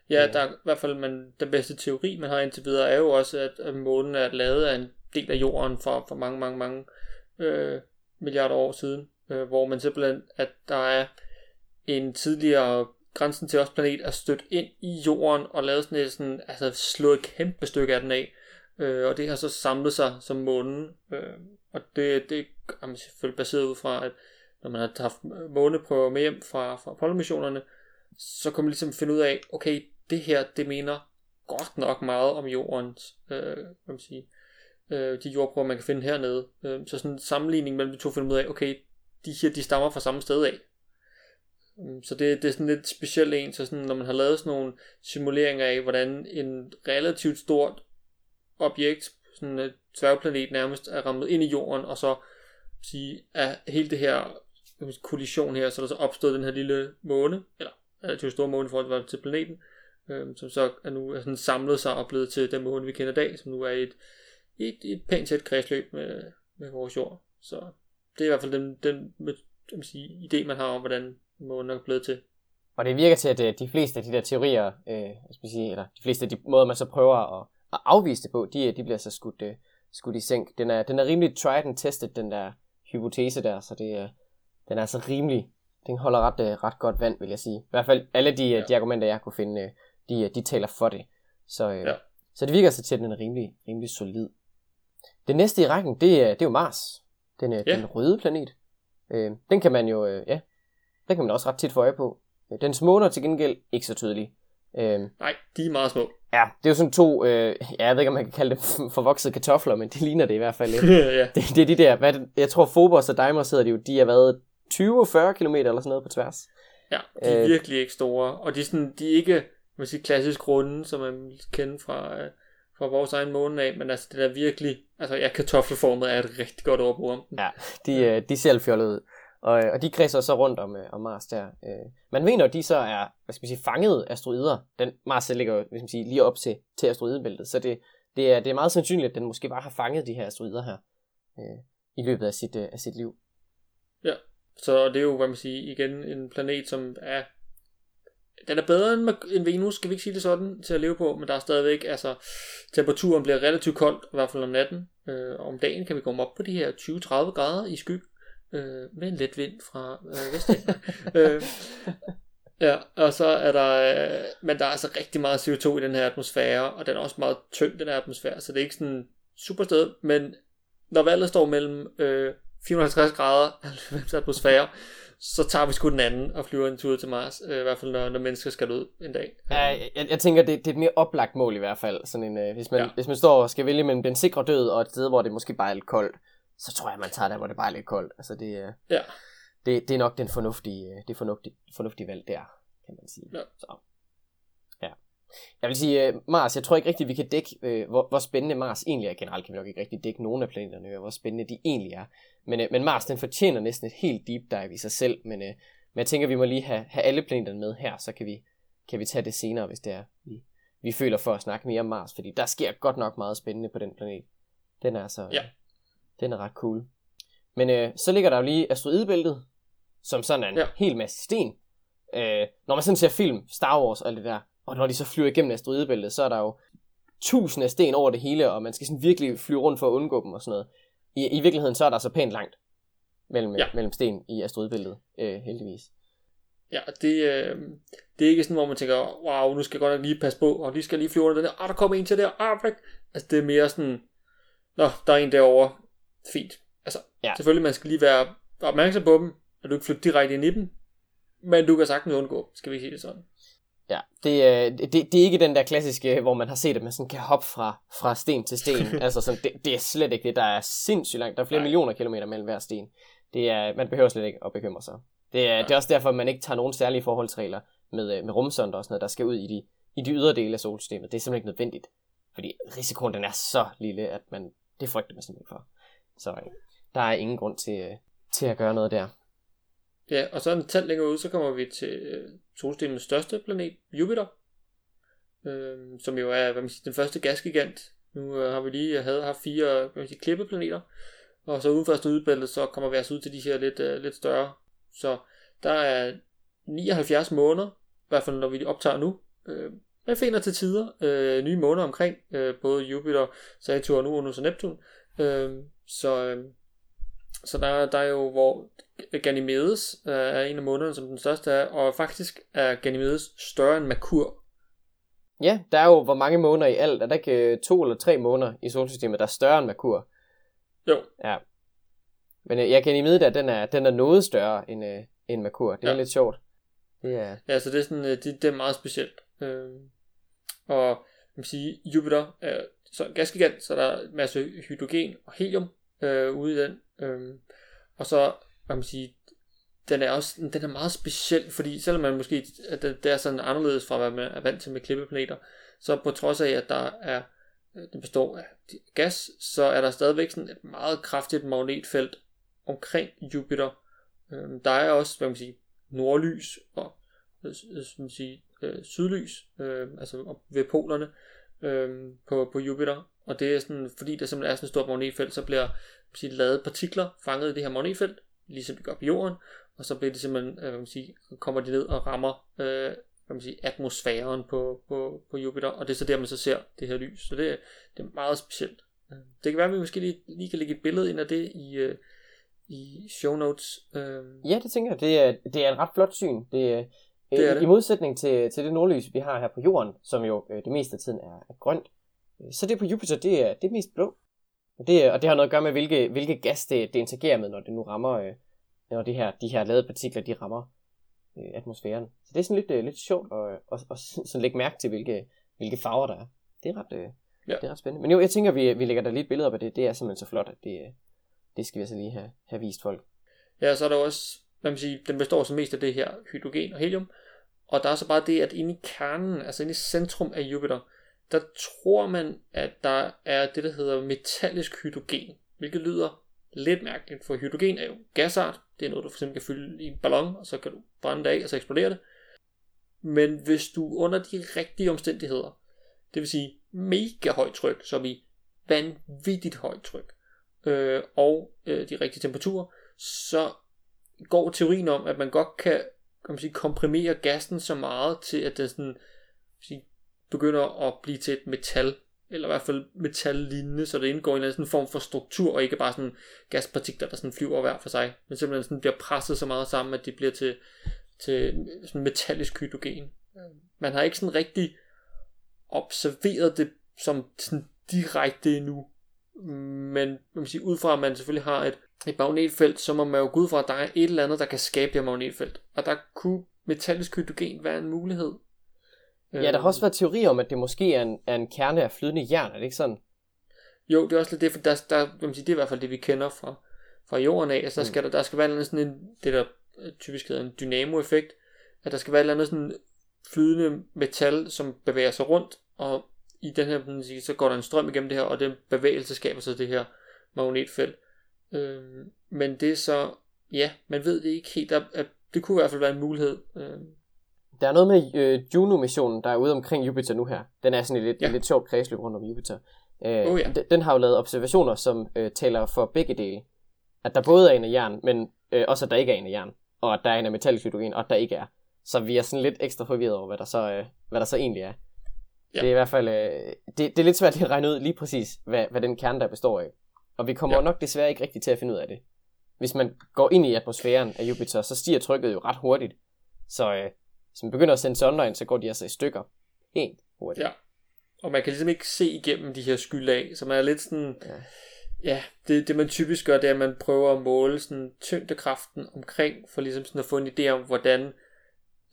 Speaker 2: Ja,
Speaker 1: Ja.
Speaker 2: der er i hvert fald man, den bedste teori, man har indtil videre, er jo også, at, at månen er lavet af en del af jorden for, for mange, mange, mange øh, milliarder år siden, øh, hvor man simpelthen, at der er en tidligere grænsen til vores planet er stødt ind i jorden og lavet sådan et sådan, altså slået et kæmpe stykke af den af, øh, og det har så samlet sig som månen, øh, og det, det er selvfølgelig baseret ud fra, at når man har haft måneprøver med hjem fra, fra Apollo-missionerne, så kan man ligesom finde ud af, okay, det her, det mener godt nok meget om jordens, øh, hvad man sige, øh, de jordprøver, man kan finde hernede. Øh, så sådan en sammenligning mellem de to finder ud af, okay, de her, de stammer fra samme sted af. Mm, så det, det er sådan lidt specielt en, så sådan, når man har lavet sådan nogle simuleringer af, hvordan en relativt stort objekt, sådan et tværplanet nærmest, er rammet ind i jorden, og så sige, at hele det her kollision her, så der så opstået den her lille måne, eller relativt store måne i forhold til planeten, øh, som så er nu er sådan samlet sig og blevet til den måne, vi kender i dag, som nu er et, et, et pænt tæt kredsløb med, med vores jord. Så det er i hvert fald den, den med, man sige, idé, man har om, hvordan månen er blevet til.
Speaker 1: Og det virker til, at øh, de fleste af de der teorier, øh, skal sige, eller de fleste af de måder, man så prøver at, at afvise det på, de, de bliver så skudt, uh, skudt i sænk. Den er, den er rimelig tried and tested, den der hypotese der, så det, uh, den er altså rimelig, den holder ret, uh, ret godt vand, vil jeg sige. I hvert fald alle de, ja. de argumenter, jeg kunne finde, uh, de, de taler for det. Så, uh, ja. så det virker så til, at den er rimelig, rimelig solid. Det næste i rækken, det er, det er jo Mars. Den, ja. den røde planet. Uh, den kan man jo, uh, ja, den kan man også ret tit få øje på. Den måner til gengæld ikke så tydelige.
Speaker 2: Øhm, Nej, de er meget små.
Speaker 1: Ja, det er jo sådan to, øh, ja, jeg ved ikke, om man kan kalde dem forvoksede kartofler, men det ligner det i hvert fald lidt. ja. det, det, er de der, hvad det, jeg tror Phobos og Deimos hedder de jo, de har været 20-40 km eller sådan noget på tværs.
Speaker 2: Ja, de er øh, virkelig ikke store, og de er, sådan, de er ikke man siger, klassisk runde, som man kender fra, øh, fra vores egen måne af, men altså det der virkelig, altså ja, kartoffelformet er et rigtig godt ord om
Speaker 1: Ja, de, øh, de ser fjollet ud. Og, øh, og de kredser så rundt om, øh, om Mars der. Øh, man mener, at de så er, hvad skal man sige, fanget asteroider. Den, Mars ligger hvad skal man sige, lige op til, til asteroidebæltet, så det, det, er, det er meget sandsynligt, at den måske bare har fanget de her asteroider her øh, i løbet af sit, øh, af sit liv.
Speaker 2: Ja, så det er jo, hvad man siger, igen en planet, som er den er bedre end, end Venus, skal vi ikke sige det sådan, til at leve på, men der er stadigvæk, altså, temperaturen bliver relativt koldt, i hvert fald om natten. Øh, om dagen kan vi komme op på de her 20-30 grader i skyg øh, med en let vind fra øh, Vestend. øh, ja, og så er der, øh, men der er altså rigtig meget CO2 i den her atmosfære, og den er også meget tynd, den her atmosfære, så det er ikke sådan super sted, men når valget står mellem øh, 450 grader 90 atmosfære, så tager vi sgu den anden og flyver en tur til Mars, øh, i hvert fald når, når mennesker skal ud en dag.
Speaker 1: Ja, jeg, jeg tænker, det, det er et mere oplagt mål i hvert fald, sådan en, øh, hvis, man, ja. hvis man står og skal vælge mellem den sikre død og et sted, hvor det måske bare er lidt koldt, så tror jeg, man tager der, hvor det bare er lidt koldt. Altså det, ja. det, det er nok den fornuftige, det fornuftige, fornuftige valg der, kan man sige. Ja. Så. Ja. Jeg vil sige, uh, Mars, jeg tror ikke rigtigt, vi kan dække, uh, hvor, hvor spændende Mars egentlig er. Generelt kan vi nok ikke rigtig dække nogen af planeterne, og hvor spændende de egentlig er. Men, uh, men Mars, den fortjener næsten et helt deep dive i sig selv, men, uh, men jeg tænker, vi må lige have, have alle planeterne med her, så kan vi, kan vi tage det senere, hvis det er, vi, vi føler for at snakke mere om Mars, fordi der sker godt nok meget spændende på den planet. Den er altså, ja. Den er ret cool. Men øh, så ligger der jo lige asteroidebæltet, som sådan er en ja. hel masse sten. Øh, når man sådan ser film, Star Wars og alt det der, og når de så flyver igennem asteroidebæltet, så er der jo tusind af sten over det hele, og man skal sådan virkelig flyve rundt for at undgå dem og sådan noget. I, i virkeligheden så er der så pænt langt mellem, ja. mellem sten i asteroidebæltet, øh, heldigvis.
Speaker 2: Ja, det, øh, det er ikke sådan, hvor man tænker, wow, nu skal jeg godt nok lige passe på, og lige skal lige flyve under den der, ah, der kommer en til der, ah, væk. Altså, det er mere sådan, nå, der er en derovre, fint. Altså, ja. selvfølgelig, man skal lige være opmærksom på dem, at du ikke flytter direkte ind i dem, men du kan sagtens undgå, skal vi sige det sådan.
Speaker 1: Ja, det, det, det er ikke den der klassiske, hvor man har set, at man sådan kan hoppe fra, fra sten til sten. altså, sådan, det, det er slet ikke det. Der er sindssygt langt. Der er flere Nej. millioner kilometer mellem hver sten. Det er, man behøver slet ikke at bekymre sig. Det er, det er også derfor, at man ikke tager nogen særlige forholdsregler med, øh, med rumsonder og sådan noget, der skal ud i de, i de ydre dele af solsystemet. Det er simpelthen ikke nødvendigt. Fordi risikoen den er så lille, at man, det frygter man simpelthen for. Så øh, der er ingen grund til, øh, til at gøre noget der.
Speaker 2: Ja, og så en tand længere ud, så kommer vi til øh, solsystemets største planet, Jupiter. Øh, som jo er hvad man siger, den første gasgigant. Nu øh, har vi lige øh, havde haft fire hvad man siger, klippeplaneter. Og så uden for asteroidebæltet, så kommer vi altså ud til de her lidt, øh, lidt større. Så der er 79 måneder, i hvert fald når vi optager nu. Øh, jeg finder til tider øh, nye måneder omkring, øh, både Jupiter, Saturn, Uranus og Neptun. Øh, så, øh, så der, der er jo, hvor Ganymedes øh, er en af månederne, som den største er, og faktisk er Ganymedes større end Merkur.
Speaker 1: Ja, der er jo hvor mange måneder i alt. Er der ikke øh, to eller tre måneder i solsystemet, der er større end Merkur?
Speaker 2: Jo.
Speaker 1: Ja. Men øh, jeg kan i at den er, den er noget større end, øh, end Merkur. Det er ja. lidt sjovt.
Speaker 2: Det er... Ja, så det er, sådan, øh, det, det er meget specielt. Øh, Og man kan sige, Jupiter er så en gasgigant, så der er en masse hydrogen og helium øh, ude i den. Øh, og så, man sige, den er også den er meget speciel, fordi selvom man måske at det, det er sådan anderledes fra hvad man er vant til med klippeplaneter, så på trods af at der er øh, den består af gas, så er der stadigvæk sådan et meget kraftigt magnetfelt omkring Jupiter. Øh, der er også, hvad man sige, nordlys og øh, øh man sige, øh, sydlys, øh, altså ved polerne øh, på, på Jupiter. Og det er sådan, fordi der simpelthen er sådan et stort magnetfelt, så bliver sige, lavet partikler fanget i det her magnetfelt, ligesom det gør på jorden, og så bliver det simpelthen, øh, hvad man sige, kommer de ned og rammer øh, hvad man sige, atmosfæren på, på, på Jupiter, og det er så der, man så ser det her lys. Så det, det er meget specielt. Øh, det kan være, at vi måske lige, lige kan lægge et billede ind af det i, øh, i show notes. Øh.
Speaker 1: Ja, det tænker jeg. Det er, det er et ret flot syn. Det, det er det. I modsætning til, til det nordlys, vi har her på jorden, som jo øh, det meste af tiden er, er grønt, så det på Jupiter, det er, det er mest blå. Og det, og det har noget at gøre med, hvilke, hvilke gas det, det interagerer med, når det nu rammer, øh, når det her, de her lavede partikler, de rammer øh, atmosfæren. Så det er sådan lidt, øh, lidt sjovt at, at, at, sådan lægge mærke til, hvilke, hvilke farver der er. Det er ret, øh, ja. det er ret spændende. Men jo, jeg tænker, vi, vi lægger der lige et billede op af det. Det er simpelthen så flot, at det, øh, det skal vi altså lige have, have vist folk.
Speaker 2: Ja, så er der også, hvad man siger, den består så mest af det her hydrogen og helium. Og der er så bare det, at inde i kernen, altså inde i centrum af Jupiter, der tror man, at der er det, der hedder metallisk hydrogen, hvilket lyder lidt mærkeligt, for hydrogen er jo gasart. Det er noget, du for eksempel kan fylde i en ballon, og så kan du brænde det af, og så eksploderer det. Men hvis du under de rigtige omstændigheder, det vil sige mega højt tryk, som i vanvittigt højt tryk, øh, og øh, de rigtige temperaturer, så går teorien om, at man godt kan, kan man sige, komprimere gassen så meget til, at den sådan, sige, begynder at blive til et metal, eller i hvert fald metallignende, så det indgår i en eller anden form for struktur, og ikke bare sådan gaspartikler, der sådan flyver hver for sig, men simpelthen sådan bliver presset så meget sammen, at de bliver til, til sådan metallisk hydrogen. Øh, man har ikke sådan rigtig observeret det som sådan direkte endnu, men man kan sige, ud fra at man selvfølgelig har et, et magnetfelt, så må man jo gå ud fra, at der er et eller andet, der kan skabe det her magnetfelt. Og der kunne metallisk hydrogen være en mulighed.
Speaker 1: Ja, der har også været teori om, at det måske er en, er en kerne af flydende jern, er det ikke sådan?
Speaker 2: Jo, det er også lidt det, for der, der, man sige, det er i hvert fald det, vi kender fra, fra jorden af. Altså, der, mm. skal, der, der skal være sådan en, det der øh, typisk hedder en dynamo-effekt, at der skal være et eller andet sådan flydende metal, som bevæger sig rundt, og i den her, man sige, så går der en strøm igennem det her, og den bevægelse skaber så det her magnetfelt. Øhm, men det er så, ja, man ved det ikke helt, at, at det kunne i hvert fald være en mulighed. Øhm,
Speaker 1: der er noget med øh, Juno-missionen, der er ude omkring Jupiter nu her. Den er sådan et lidt, ja. lidt sjovt kredsløb rundt om Jupiter. Øh, oh, ja. den, den har jo lavet observationer, som øh, taler for begge dele. At der både er en af jern, men øh, også at der ikke er en af jern. Og at der er en af metallisk hydrogen, og at der ikke er. Så vi er sådan lidt ekstra forvirret over, hvad der så, øh, hvad der så egentlig er. Ja. Det er i hvert fald, øh, det, det er lidt svært at regne ud lige præcis, hvad, hvad den kerne der består af. Og vi kommer ja. nok desværre ikke rigtig til at finde ud af det. Hvis man går ind i atmosfæren af Jupiter, så stiger trykket jo ret hurtigt. Så øh, hvis man begynder at sende ind, så går de altså i stykker. Helt hurtigt.
Speaker 2: Ja. Og man kan ligesom ikke se igennem de her skylag, så man er lidt sådan... Ja. Ja, det, det man typisk gør, det er, at man prøver at måle sådan tyngdekraften omkring, for ligesom sådan at få en idé om, hvordan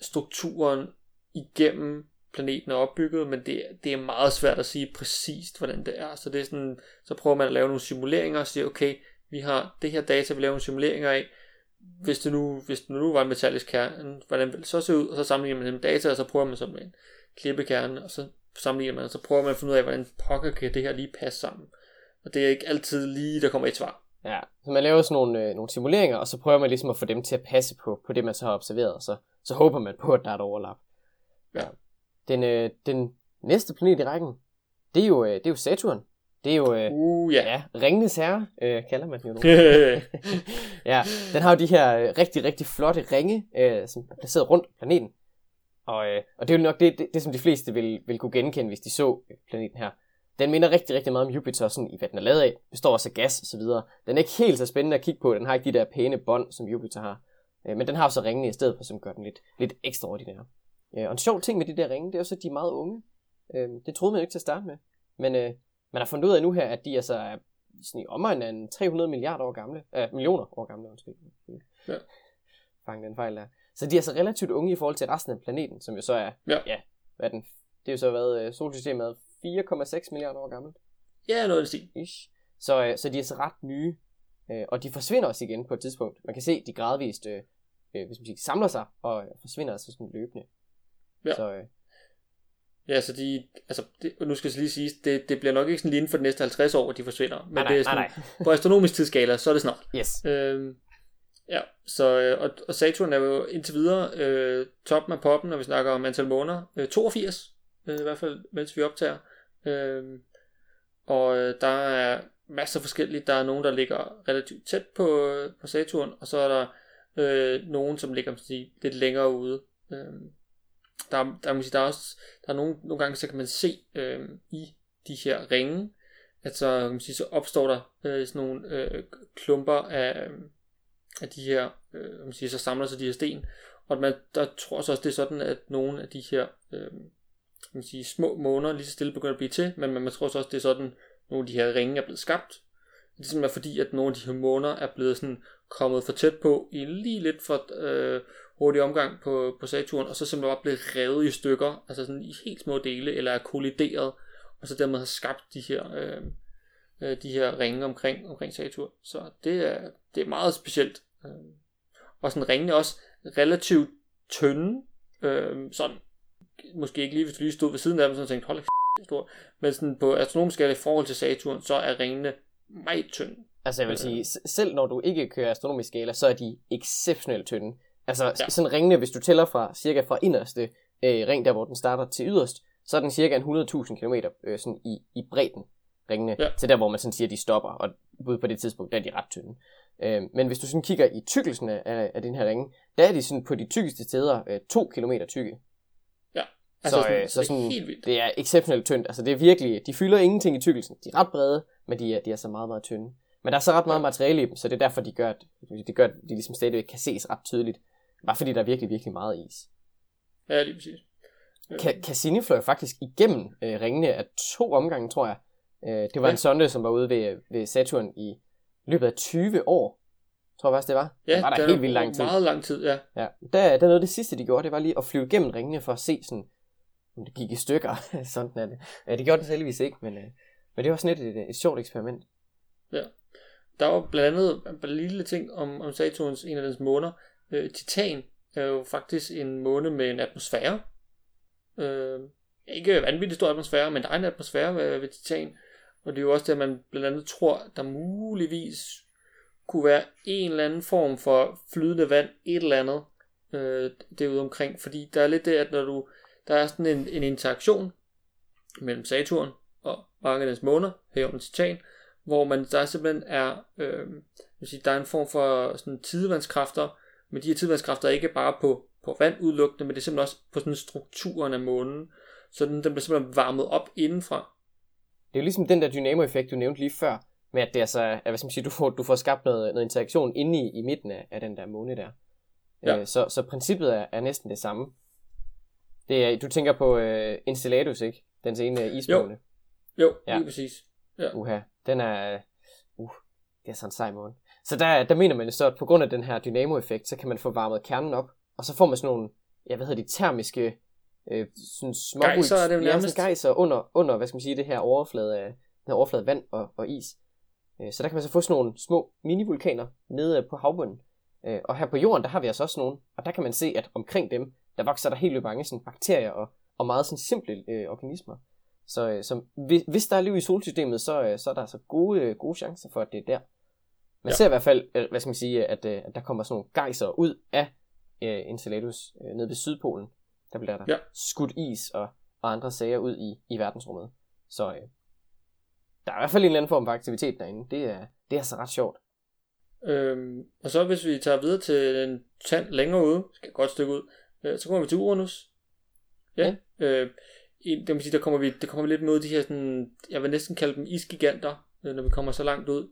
Speaker 2: strukturen igennem planeten er opbygget, men det, det er meget svært at sige præcist, hvordan det er. Så det er sådan, så prøver man at lave nogle simuleringer og sige, okay, vi har det her data, vi laver nogle simuleringer af, hvis det nu, hvis det nu var en metallisk kerne, hvordan vil det så se ud, og så sammenligner man dem data, og så prøver man så med en klippekerne, og så sammenligner man, og så prøver man at finde ud af, hvordan pokker kan det her lige passe sammen. Og det er ikke altid lige, der kommer et svar.
Speaker 1: Ja, så man laver sådan nogle, øh, nogle simuleringer, og så prøver man ligesom at få dem til at passe på, på det, man så har observeret, og så, så håber man på, at der er et overlap. Ja. Den, øh, den næste planet i rækken, det er jo, øh, det er jo Saturn. Det er jo, øh,
Speaker 2: uh, yeah.
Speaker 1: ja, ringenes herre, øh, kalder man den jo nu. ja, den har jo de her øh, rigtig, rigtig flotte ringe, øh, som er placeret rundt planeten. Og, øh, og det er jo nok det, det, det, som de fleste vil, vil kunne genkende, hvis de så planeten her. Den minder rigtig, rigtig meget om Jupiter, sådan i hvad den er lavet af. Består også af gas og så videre. Den er ikke helt så spændende at kigge på. Den har ikke de der pæne bånd, som Jupiter har. Øh, men den har så ringene i stedet for, som gør den lidt, lidt ekstraordinær. Øh, og en sjov ting med de der ringe, det er også, at de er meget unge. Øh, det troede man ikke til at starte med. Men øh, man har fundet ud af nu her, at de altså er sådan i omegn af en 300 milliarder år gamle. Øh, millioner år gamle, undskyld. Ja. Fang den fejl der. Så de er altså relativt unge i forhold til resten af planeten, som jo så er, ja, ja hvad den Det er jo så været, øh, solsystemet er 4,6 milliarder år gammelt.
Speaker 2: Ja, noget det.
Speaker 1: Ish. Så, øh, så de er så ret nye, øh, og de forsvinder også igen på et tidspunkt. Man kan se, de gradvist øh, øh, hvis man siger, samler sig og forsvinder altså sådan løbende.
Speaker 2: Ja.
Speaker 1: Så, øh,
Speaker 2: Ja, så de, altså, det, nu skal jeg lige sige, det, det bliver nok ikke sådan lige inden for de næste 50 år, at de forsvinder. Men
Speaker 1: nej,
Speaker 2: det er sådan,
Speaker 1: nej,
Speaker 2: på astronomisk tidsskala, så er det snart.
Speaker 1: Yes.
Speaker 2: Øhm, ja, så, øh, og, og Saturn er jo indtil videre øh, toppen af poppen, når vi snakker om antal måneder. Øh, 82, øh, i hvert fald, mens vi optager. Øh, og øh, der er masser af forskellige. Der er nogen, der ligger relativt tæt på, på Saturn, og så er der øh, nogen, som ligger sige, lidt længere ude. Øh, der, der, sige, der er også der er nogle, nogle gange, så kan man se øh, i de her ringe, at så, kan man sige, så opstår der øh, sådan nogle øh, klumper af, øh, af de her, øh, man siger, så samler sig de her sten, og man, der tror så også, det er sådan, at nogle af de her øh, man sige, små måneder lige så stille begynder at blive til, men man, man tror så også, det er sådan, nogle af de her ringe er blevet skabt. Det er simpelthen fordi, at nogle af de her måneder er blevet sådan kommet for tæt på i lige lidt for øh, hurtig omgang på, på Saturn, og så simpelthen bare blevet revet i stykker, altså sådan i helt små dele, eller er kollideret, og så dermed har skabt de her, øh, øh, de her ringe omkring, omkring Saturn. Så det er, det er meget specielt. Øh. Og sådan ringene også relativt tynde, øh, sådan, måske ikke lige hvis du lige stod ved siden af dem, så tænkte, hold stor, men sådan på astronomisk skala i forhold til Saturn, så er ringene meget tynde.
Speaker 1: Altså jeg vil sige, selv når du ikke kører astronomisk skala, så er de exceptionelt tynde. Altså ja. sådan ringene, hvis du tæller fra cirka fra inderste øh, ring, der hvor den starter til yderst, så er den cirka en 100.000 km øh, sådan i, i bredden ringene, ja. til der hvor man sådan siger, de stopper, og ude på det tidspunkt, der er de ret tynde. Øh, men hvis du sådan kigger i tykkelsen af, af den her ringe, der er de sådan på de tykkeste steder øh, 2 km tykke.
Speaker 2: Ja,
Speaker 1: altså så, sådan, øh, så sådan, det er helt vildt. Det er exceptionelt tyndt. Altså det er virkelig, de fylder ingenting i tykkelsen. De er ret brede, men de er, de er så meget, meget tynde. Men der er så ret meget materiale i dem, så det er derfor, de gør, at, det gør, at de ligesom stadigvæk kan ses ret tydeligt. Bare fordi der er virkelig, virkelig meget is.
Speaker 2: Ja, lige præcis.
Speaker 1: Ka- Cassini fløj faktisk igennem øh, ringene af to omgange, tror jeg. Øh, det var ja. en sonde, som var ude ved, ved Saturn i løbet af 20 år. Tror jeg faktisk, det var.
Speaker 2: Ja,
Speaker 1: det var der
Speaker 2: det
Speaker 1: helt vildt lang tid.
Speaker 2: meget lang tid, ja.
Speaker 1: ja. Der, der noget det sidste, de gjorde, det var lige at flyve igennem ringene for at se sådan, om det gik i stykker. sådan er det. Ja, det gjorde det heldigvis ikke, men, øh, men det var sådan et, et, et sjovt eksperiment.
Speaker 2: Ja. Der var blandt andet en lille ting om, om Saturns, en af dens måner. Øh, Titan er jo faktisk en måne med en atmosfære. Øh, ikke vanvittigt stor atmosfære, men der er en atmosfære ved, ved Titan. Og det er jo også det, at man blandt andet tror, der muligvis kunne være en eller anden form for flydende vand, et eller andet øh, derude omkring. Fordi der er lidt det, at når du, der er sådan en, en interaktion mellem Saturn og mange af dens måner, herunder Titan, hvor man der simpelthen er, øh, vil sige, der er en form for sådan tidevandskræfter, men de her tidevandskræfter er ikke bare på, på vand udelukkende, men det er simpelthen også på sådan strukturen af månen, så den, den bliver simpelthen varmet op indenfra.
Speaker 1: Det er jo ligesom den der dynamo-effekt, du nævnte lige før, med at det er så, at, hvad skal man sige, du, får, du får skabt noget, noget interaktion inde i, i midten af, af den der måne der. Ja. Øh, så, så princippet er, er næsten det samme. Det er, du tænker på uh, Enceladus, ikke? Den ene ismåne.
Speaker 2: Jo, jo ja. lige præcis. Ja.
Speaker 1: Uha, den er, uh, det er sådan en sej måne. Så der, der mener man så, at på grund af den her dynamo-effekt, så kan man få varmet kernen op, og så får man sådan nogle, ja, hvad hedder de, termiske, øh, sådan små
Speaker 2: gejser er det jo
Speaker 1: nærmest. Ja, gejser under, under, hvad skal man sige, det her overflade af, den her overflade vand og, og is. Øh, så der kan man så få sådan nogle små mini-vulkaner nede på havbunden. Øh, og her på jorden, der har vi altså også nogle, og der kan man se, at omkring dem, der vokser der helt vildt mange sådan bakterier og, og meget sådan simple øh, organismer. Så, øh, så hvis, hvis der er liv i solsystemet, så, øh, så er der altså gode, øh, gode chancer for, at det er der. Man ja. ser i hvert fald, øh, hvad skal man sige, at, øh, at der kommer sådan nogle gejser ud af øh, Enceladus øh, nede ved Sydpolen. Der bliver der ja. skudt is og, og andre sager ud i, i verdensrummet. Så øh, der er i hvert fald en eller anden form for aktivitet derinde. Det er, det er altså ret sjovt.
Speaker 2: Øhm, og så hvis vi tager videre til den tand længere ude, skal godt stykke ud, øh, så kommer vi til Uranus. Ja. ja. Øh, det vil sige, der kommer vi, der kommer vi lidt mod de her, sådan, jeg vil næsten kalde dem isgiganter, øh, når vi kommer så langt ud.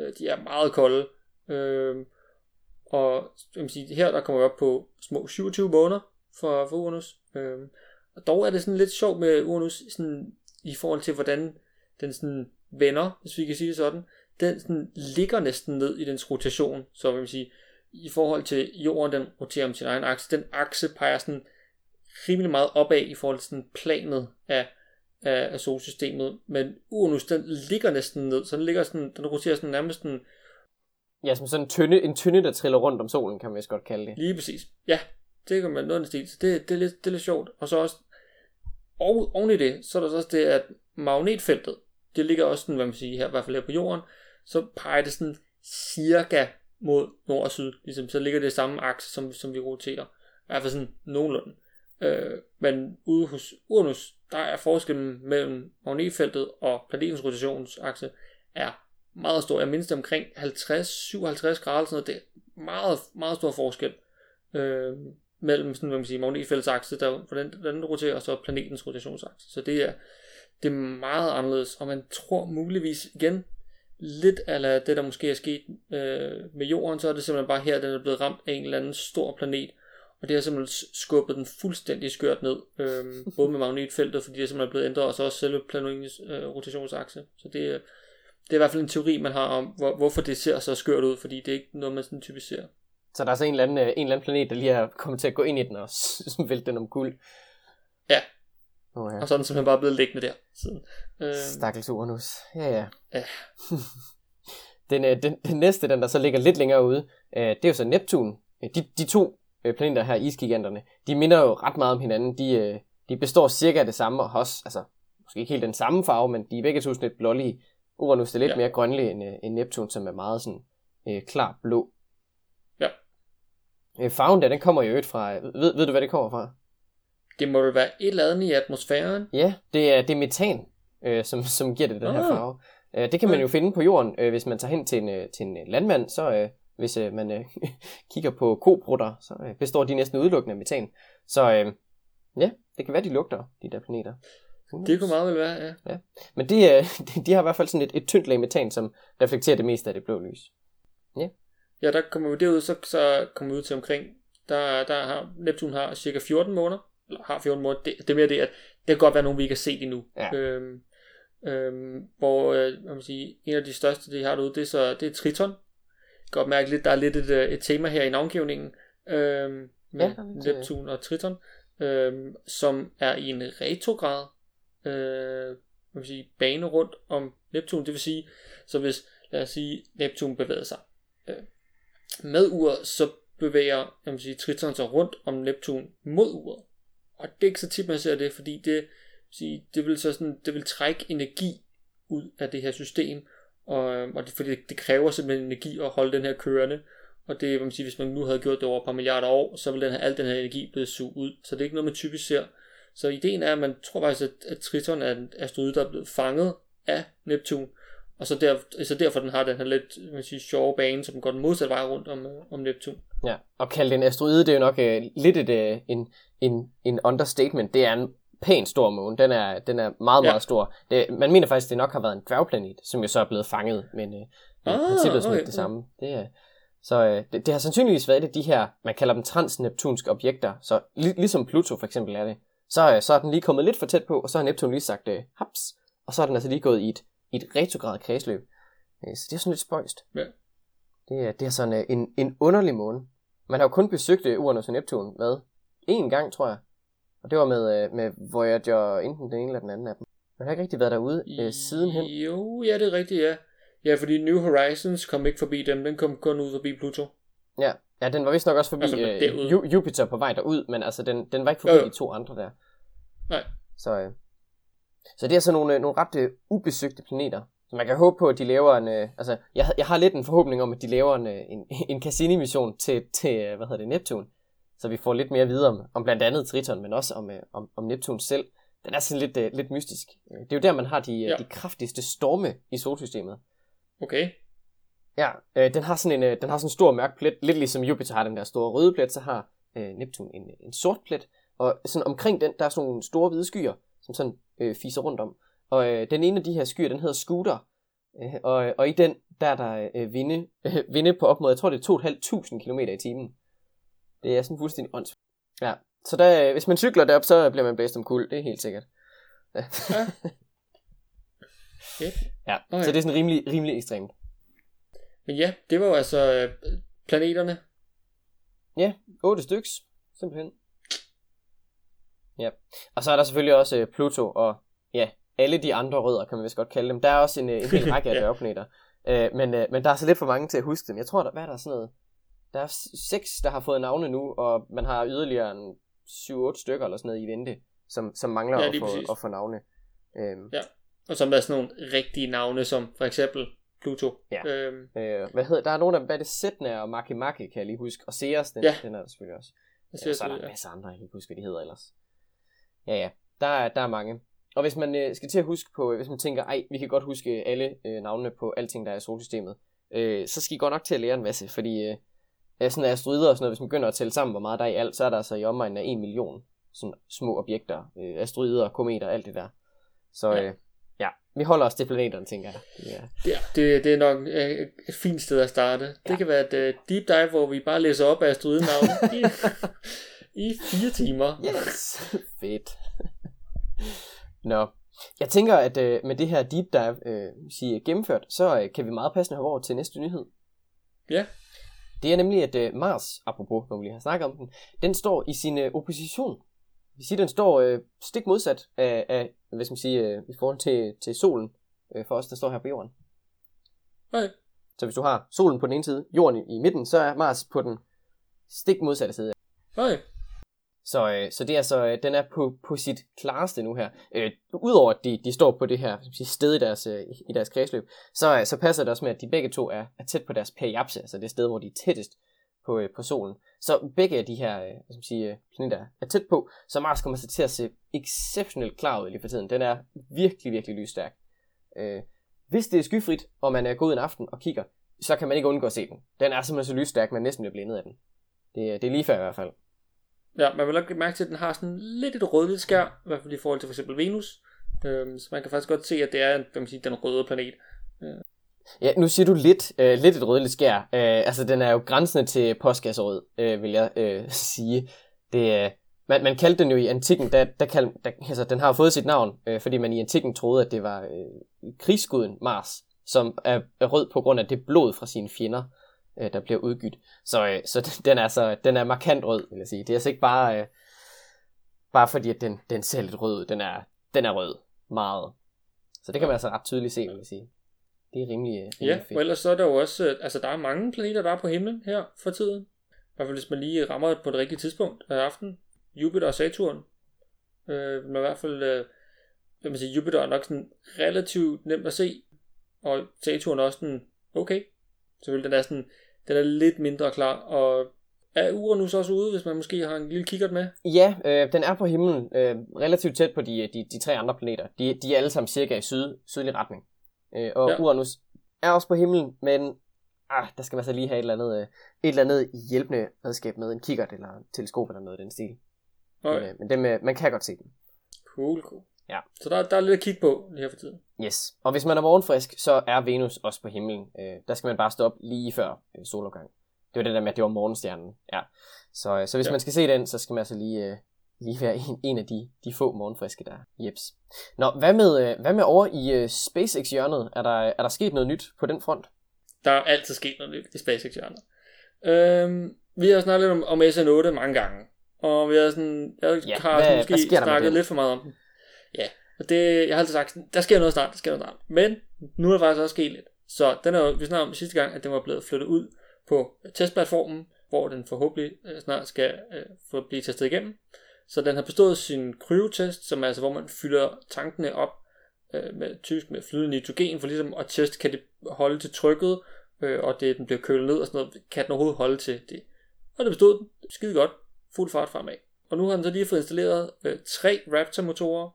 Speaker 2: Øh, de er meget kolde. Øh, og jeg vil sige, her der kommer vi op på små 27 måneder for, for Uranus. Øh, og dog er det sådan lidt sjovt med Uranus sådan, i forhold til, hvordan den sådan vender, hvis vi kan sige det sådan. Den sådan ligger næsten ned i dens rotation, så vil man sige, i forhold til jorden, den roterer om sin egen akse. Den akse peger sådan rimelig meget opad i forhold til sådan planet af, af, af solsystemet, men Uranus, den ligger næsten ned, så den ligger sådan, den roterer sådan nærmest sådan,
Speaker 1: Ja, som sådan en tynde, en tynde, der triller rundt om solen, kan man vist godt kalde det.
Speaker 2: lige præcis, ja, det kan man noget af stil, så det, det, er lidt, det er lidt sjovt, og så også, og oven i det, så er der så også det, at magnetfeltet, det ligger også sådan, hvad man siger her, i hvert fald her på jorden, så peger det sådan cirka mod nord og syd, ligesom, så ligger det samme akse, som, som vi roterer, i hvert fald sådan nogenlunde. Øh, men ude hos Uranus, der er forskellen mellem magnetfeltet og planetens rotationsakse er meget stor. Jeg mindst omkring 50-57 grader, sådan noget. det er meget, meget stor forskel øh, mellem sådan, hvad man siger, magnetfeltets akse, der, hvordan, den roterer, og så planetens rotationsakse. Så det er, det er meget anderledes, og man tror muligvis igen, lidt af det, der måske er sket øh, med jorden, så er det simpelthen bare her, den er blevet ramt af en eller anden stor planet, og det har simpelthen skubbet den fuldstændig skørt ned, øh, både med magnetfeltet, fordi det er simpelthen blevet ændret, og så også selve planetens øh, rotationsakse. Så det, er- det er i hvert fald en teori, man har om, hvor, hvorfor det ser så skørt ud, fordi det er ikke noget, man sådan typisk ser.
Speaker 1: Så der er så en eller anden, øh, en eller anden planet, der lige er kommet til at gå ind i den og vælte den om kul.
Speaker 2: Ja.
Speaker 1: Oh, ja.
Speaker 2: Og så er den simpelthen bare blevet liggende der siden. Øh,
Speaker 1: Stakkels Uranus. Ja, ja.
Speaker 2: Ja.
Speaker 1: den, øh, den, den næste, den der så ligger lidt længere ude, øh, det er jo så Neptun. Øh, De, de to øh, planeter her, isgiganterne, de minder jo ret meget om hinanden. De, øh, de består cirka af det samme, og også, altså, måske ikke helt den samme farve, men de er begge to sådan lidt blålige. Uranus er lidt
Speaker 2: Ja.
Speaker 1: mere grønlig end, øh, end Neptun, som er meget sådan øh, klar blå.
Speaker 2: Ja.
Speaker 1: Øh, farven der, den kommer jo øvrigt fra, ved, ved du hvad det kommer fra?
Speaker 2: det må vel være et eller andet i atmosfæren.
Speaker 1: Ja, det er, det er metan, øh, som, som giver det den her
Speaker 2: Ah.
Speaker 1: farve. Øh, det kan man jo finde på jorden, øh, hvis man tager hen til en, øh, til en øh, landmand, så øh, hvis øh, man øh, kigger på kobrutter, så øh, består de næsten udelukkende af metan. Så øh, ja, det kan være, de lugter, de der planeter.
Speaker 2: Det kunne meget vel være, ja.
Speaker 1: Men de, øh, de, de har i hvert fald sådan et, et tyndt lag metan, som reflekterer det meste af det blå lys.
Speaker 2: Ja, der kommer vi derud, så, så kommer vi ud til omkring, der, der har, Neptun har cirka 14 måneder, eller har 14 måneder, det, det er mere det, at det kan godt være nogen, vi ikke har set endnu.
Speaker 1: Ja.
Speaker 2: Øhm, øhm, hvor, øh, man sige, en af de største, de har derude, det er, så, det er Triton. Godt mærke lidt, der er lidt et, øh, et tema her i navngivningen, øhm, med
Speaker 1: Ja, øh,
Speaker 2: Neptun og Triton, øhm, som er i en retrograd, øh, man sige, bane rundt om Neptun. Det vil sige, så hvis, lad os sige, Neptun bevæger sig øh, med uret, så bevæger vil sige, Triton sig rundt om Neptun mod uret. Og det er ikke så tit, man ser det, fordi det, sige, det, vil så sådan, det vil trække energi ud af det her system, og, øhm, og det, fordi det kræver simpelthen energi at holde den her kørende. Og det, man siger, hvis man nu havde gjort det over et par milliarder år, så ville den her, al den her energi blive suget ud. Så det er ikke noget, man typisk ser. Så ideen er, at man tror faktisk, at, at Triton er en asteroide, der er blevet fanget af Neptun, og så, der, så derfor den har den her lidt man siger, sjove bane, som går den modsatte vej rundt om, øh, om Neptun.
Speaker 1: Ja, og kalde det en asteroide, det er jo nok øh, lidt et, øh, en, en, en understatement. Det er en pæn stor måne. Den er, den er meget,
Speaker 2: Ja.
Speaker 1: meget stor. Det, man mener faktisk, det nok har været en dværgplanet, som jo så er blevet fanget, men øh,
Speaker 2: Ah,
Speaker 1: princippet er
Speaker 2: okay,
Speaker 1: det samme. Det er, så øh, det, det har sandsynligvis været et af de her, man kalder dem transneptunske objekter. Så lig, ligesom Pluto for eksempel er det. Så, øh, så er den lige kommet lidt for tæt på, og så har Neptun lige sagt øh, haps. Og så er den altså lige gået i et, i et retrograd kredsløb. Øh, så det er sådan lidt spøjst.
Speaker 2: Ja.
Speaker 1: Det er, det er sådan øh, en, en underlig måne. Man har jo kun besøgt øh, Uranus og Neptun med én gang, tror jeg. Og det var med, øh, med Voyager, enten den ene eller den anden af dem. Man har ikke rigtig været derude øh, sidenhen.
Speaker 2: Jo, ja, det er rigtigt, ja. Ja, fordi New Horizons kom ikke forbi dem, den kom kun ud forbi Pluto.
Speaker 1: Ja, ja den var vist nok også forbi
Speaker 2: Altså,
Speaker 1: øh, Ju- Jupiter på vej derud, men altså den, den var ikke forbi
Speaker 2: Jo, jo.
Speaker 1: de to andre der.
Speaker 2: Nej.
Speaker 1: Så, øh, så det er så nogle, øh, nogle ret øh, ubesøgte planeter. Så man kan håbe på, at de laver en... Øh, altså, jeg, jeg har lidt en forhåbning om, at de laver en, øh, en, en Cassini-mission til, til øh, hvad hedder det, Neptun. Så vi får lidt mere videre om, om blandt andet Triton, men også om, øh, om, om Neptun selv. Den er sådan lidt, øh, lidt mystisk. Det er jo der, man har de, ja.
Speaker 2: Ja.
Speaker 1: de kraftigste storme i solsystemet.
Speaker 2: Okay.
Speaker 1: Ja, øh, den har sådan en, øh, den har sådan en stor mørk plet, lidt ligesom Jupiter har den der store røde plet, så har øh, Neptun en, en sort plet, og sådan omkring den, der er sådan nogle store hvide skyer, som sådan øh, fiser rundt om. Og øh, den ene af de her skyer, den hedder Scooter, øh, og, og i den, der er der øh, vinde, øh, vinde på op mod, jeg tror det er 2.500 km i timen. Det er sådan fuldstændig ånds. Ja, så der, øh, hvis man cykler derop, så bliver man blæst om kul, det er helt sikkert. Ja.
Speaker 2: Ja. Fedt.
Speaker 1: ja,
Speaker 2: Okay.
Speaker 1: så det er sådan rimelig, rimelig ekstremt.
Speaker 2: Men ja, det var jo altså øh, planeterne.
Speaker 1: Ja, otte styks, simpelthen. Ja, og så er der selvfølgelig også øh, Pluto og ja, alle de andre rødder, kan man vist godt kalde dem. Der er også en, en hel række af
Speaker 2: Ja.
Speaker 1: dværgplaneter. Øh, men, øh, men der er så lidt for mange til at huske dem. Jeg tror, der, hvad er der sådan noget? Der er seks, der har fået navne nu, og man har yderligere en 7-8 stykker eller sådan noget i vente, som, som mangler
Speaker 2: Ja,
Speaker 1: at, få,
Speaker 2: præcis.
Speaker 1: at få navne. Øhm,
Speaker 2: Ja. Og så er sådan nogle rigtige navne, som for eksempel Pluto.
Speaker 1: Ja.
Speaker 2: Øhm,
Speaker 1: øh, hvad hedder, der er nogle af dem, hvad det, Setna og Maki Maki, kan jeg lige huske. Og Ceres, den,
Speaker 2: Ja.
Speaker 1: den er der selvfølgelig også.
Speaker 2: jeg
Speaker 1: Ja,
Speaker 2: siger,
Speaker 1: så er der en masse andre, jeg kan ikke huske, hvad de hedder ellers. Ja, ja, der er, der er mange. Og hvis man øh, skal til at huske på, hvis man tænker, ej, vi kan godt huske alle øh, navnene på alting, der er i solsystemet, øh, så skal I godt nok til at lære en masse, fordi øh, øh, sådan asteroider og sådan noget, hvis man begynder at tælle sammen, hvor meget der er i alt, så er der altså i omegnen af 1 million sådan små objekter, øh, asteroider, kometer, alt det der. Så
Speaker 2: Ja.
Speaker 1: øh, ja, vi holder os til planeterne, tænker jeg. Ja.
Speaker 2: Ja, det, det er nok øh, et fint sted at starte. Det
Speaker 1: Ja.
Speaker 2: kan være et uh, deep dive, hvor vi bare læser op af asteroidenavne i, i fire timer.
Speaker 1: Yes, fedt. Nå, jeg tænker, at øh, med det her deep dive øh, sige, gennemført, så øh, kan vi meget passende hoppe over til næste nyhed.
Speaker 2: Ja.
Speaker 1: Det er nemlig, at øh, Mars, apropos, når vi lige har snakket om den, den står i sin øh, opposition. Det vil sige, den står øh, stik modsat af, af hvad skal man sige, øh, i forhold til, til solen, øh, for os, der står her på jorden.
Speaker 2: Okay.
Speaker 1: Så hvis du har solen på den ene side, jorden i, i midten, så er Mars på den stik modsatte side.
Speaker 2: Okay.
Speaker 1: Så, øh, så det er så, øh, den er på, på sit klareste nu her. Øh, Udover at de, de står på det her skal sige, sted i deres, øh, i deres kredsløb, så, øh, så passer det også med, at de begge to er, er tæt på deres periapse, altså det sted, hvor de er tættest på, øh, på solen. Så begge af de her øh, skal sige, øh, planeter er tæt på, så Mars kommer så til at se exceptionelt klar ud lige for tiden. Den er virkelig, virkelig lysstærk. Øh, hvis det er skyfrit, og man er gået en aften og kigger, så kan man ikke undgå at se den. Den er simpelthen så lysstærk, man næsten bliver blændet af den. Det, øh, det er lige før i hvert fald.
Speaker 2: Ja, man vil nok mærke til, at den har sådan lidt et rødligt skær, i hvert fald i forhold til for eksempel Venus. Øhm, så man kan faktisk godt se, at det er hvad man siger, den røde planet.
Speaker 1: Ja, nu siger du lidt, øh, lidt et rødligt skær. Øh, altså, den er jo grænsende til postgasrød, øh, vil jeg øh, sige. Det, øh, man, man kaldte den jo i antikken, der, der kald, der, altså, den har jo fået sit navn, øh, fordi man i antikken troede, at det var øh, krigsguden Mars, som er, er rød på grund af det blod fra sine fjender, øh, der bliver udgydt. Så, øh, så den er så den er markant rød, vil jeg sige. Det er altså ikke bare, øh, bare fordi, at den, den ser lidt rød ud. Den er, den er rød. Meget. Så det kan man altså ret tydeligt se, vil jeg sige. Det er rimelig, øh, rimelig
Speaker 2: Ja,
Speaker 1: fedt.
Speaker 2: og ellers så er der jo også, øh, altså der er mange planeter, der er på himlen her for tiden. I hvert fald hvis man lige rammer på det rigtige tidspunkt af aftenen. Jupiter og Saturn. Øh, men i hvert fald, øh, vil man sige, Jupiter er nok sådan relativt nemt at se, og Saturn er også sådan okay. Selvfølgelig, den er sådan, den er lidt mindre klar, og er Uranus også ude, hvis man måske har en lille kikkert med?
Speaker 1: Ja, øh, den er på himlen, øh, relativt tæt på de, de, de tre andre planeter. De, de er alle sammen cirka i syd, sydlig retning. Øh, og
Speaker 2: Ja.
Speaker 1: Uranus er også på himlen, men ah, der skal man så lige have et eller andet, øh, et eller andet hjælpende redskab med, en kikkert eller teleskop eller noget i den stil.
Speaker 2: Okay.
Speaker 1: Men, øh, men dem, øh, man kan godt se dem.
Speaker 2: Cool, cool.
Speaker 1: Ja.
Speaker 2: Så der, der er lidt at kigge på lige her for tiden.
Speaker 1: Yes. Og hvis man er morgenfrisk, så er Venus også på himlen. Øh, der skal man bare stå op lige før øh, solopgang. Det var det der med, at det var morgenstjernen. Ja. Så, øh, så hvis
Speaker 2: Ja.
Speaker 1: man skal se den, så skal man altså lige, øh, lige være en, en af de, de få morgenfriske der. Jeps. Nå, hvad med, øh, hvad med over i øh, SpaceX-hjørnet? Er der, er der sket noget nyt på den front?
Speaker 2: Der er altid sket noget nyt i SpaceX hjørnet. Øhm, vi har snakket lidt om, om SN8 mange gange. Og vi har sådan, jeg
Speaker 1: Ja,
Speaker 2: har
Speaker 1: hvad-
Speaker 2: måske
Speaker 1: hvad
Speaker 2: snakket lidt for meget om den. Ja, og det, jeg har altid sagt, der sker noget snart, der sker noget snart. Men nu er der faktisk også sket lidt. Så den er jo, vi snakkede om sidste gang, at den var blevet flyttet ud på testplatformen, hvor den forhåbentlig øh, snart skal øh, få blive testet igennem. Så den har bestået sin kryotest, som er altså, hvor man fylder tankene op øh, med, typisk med flydende nitrogen, for ligesom at teste, kan det holde til trykket, øh, og det, den bliver kølet ned og sådan noget, kan den overhovedet holde til det. Og det bestod den. Skide godt. Fuld fart fremad. Og nu har den så lige fået installeret øh, tre Raptor-motorer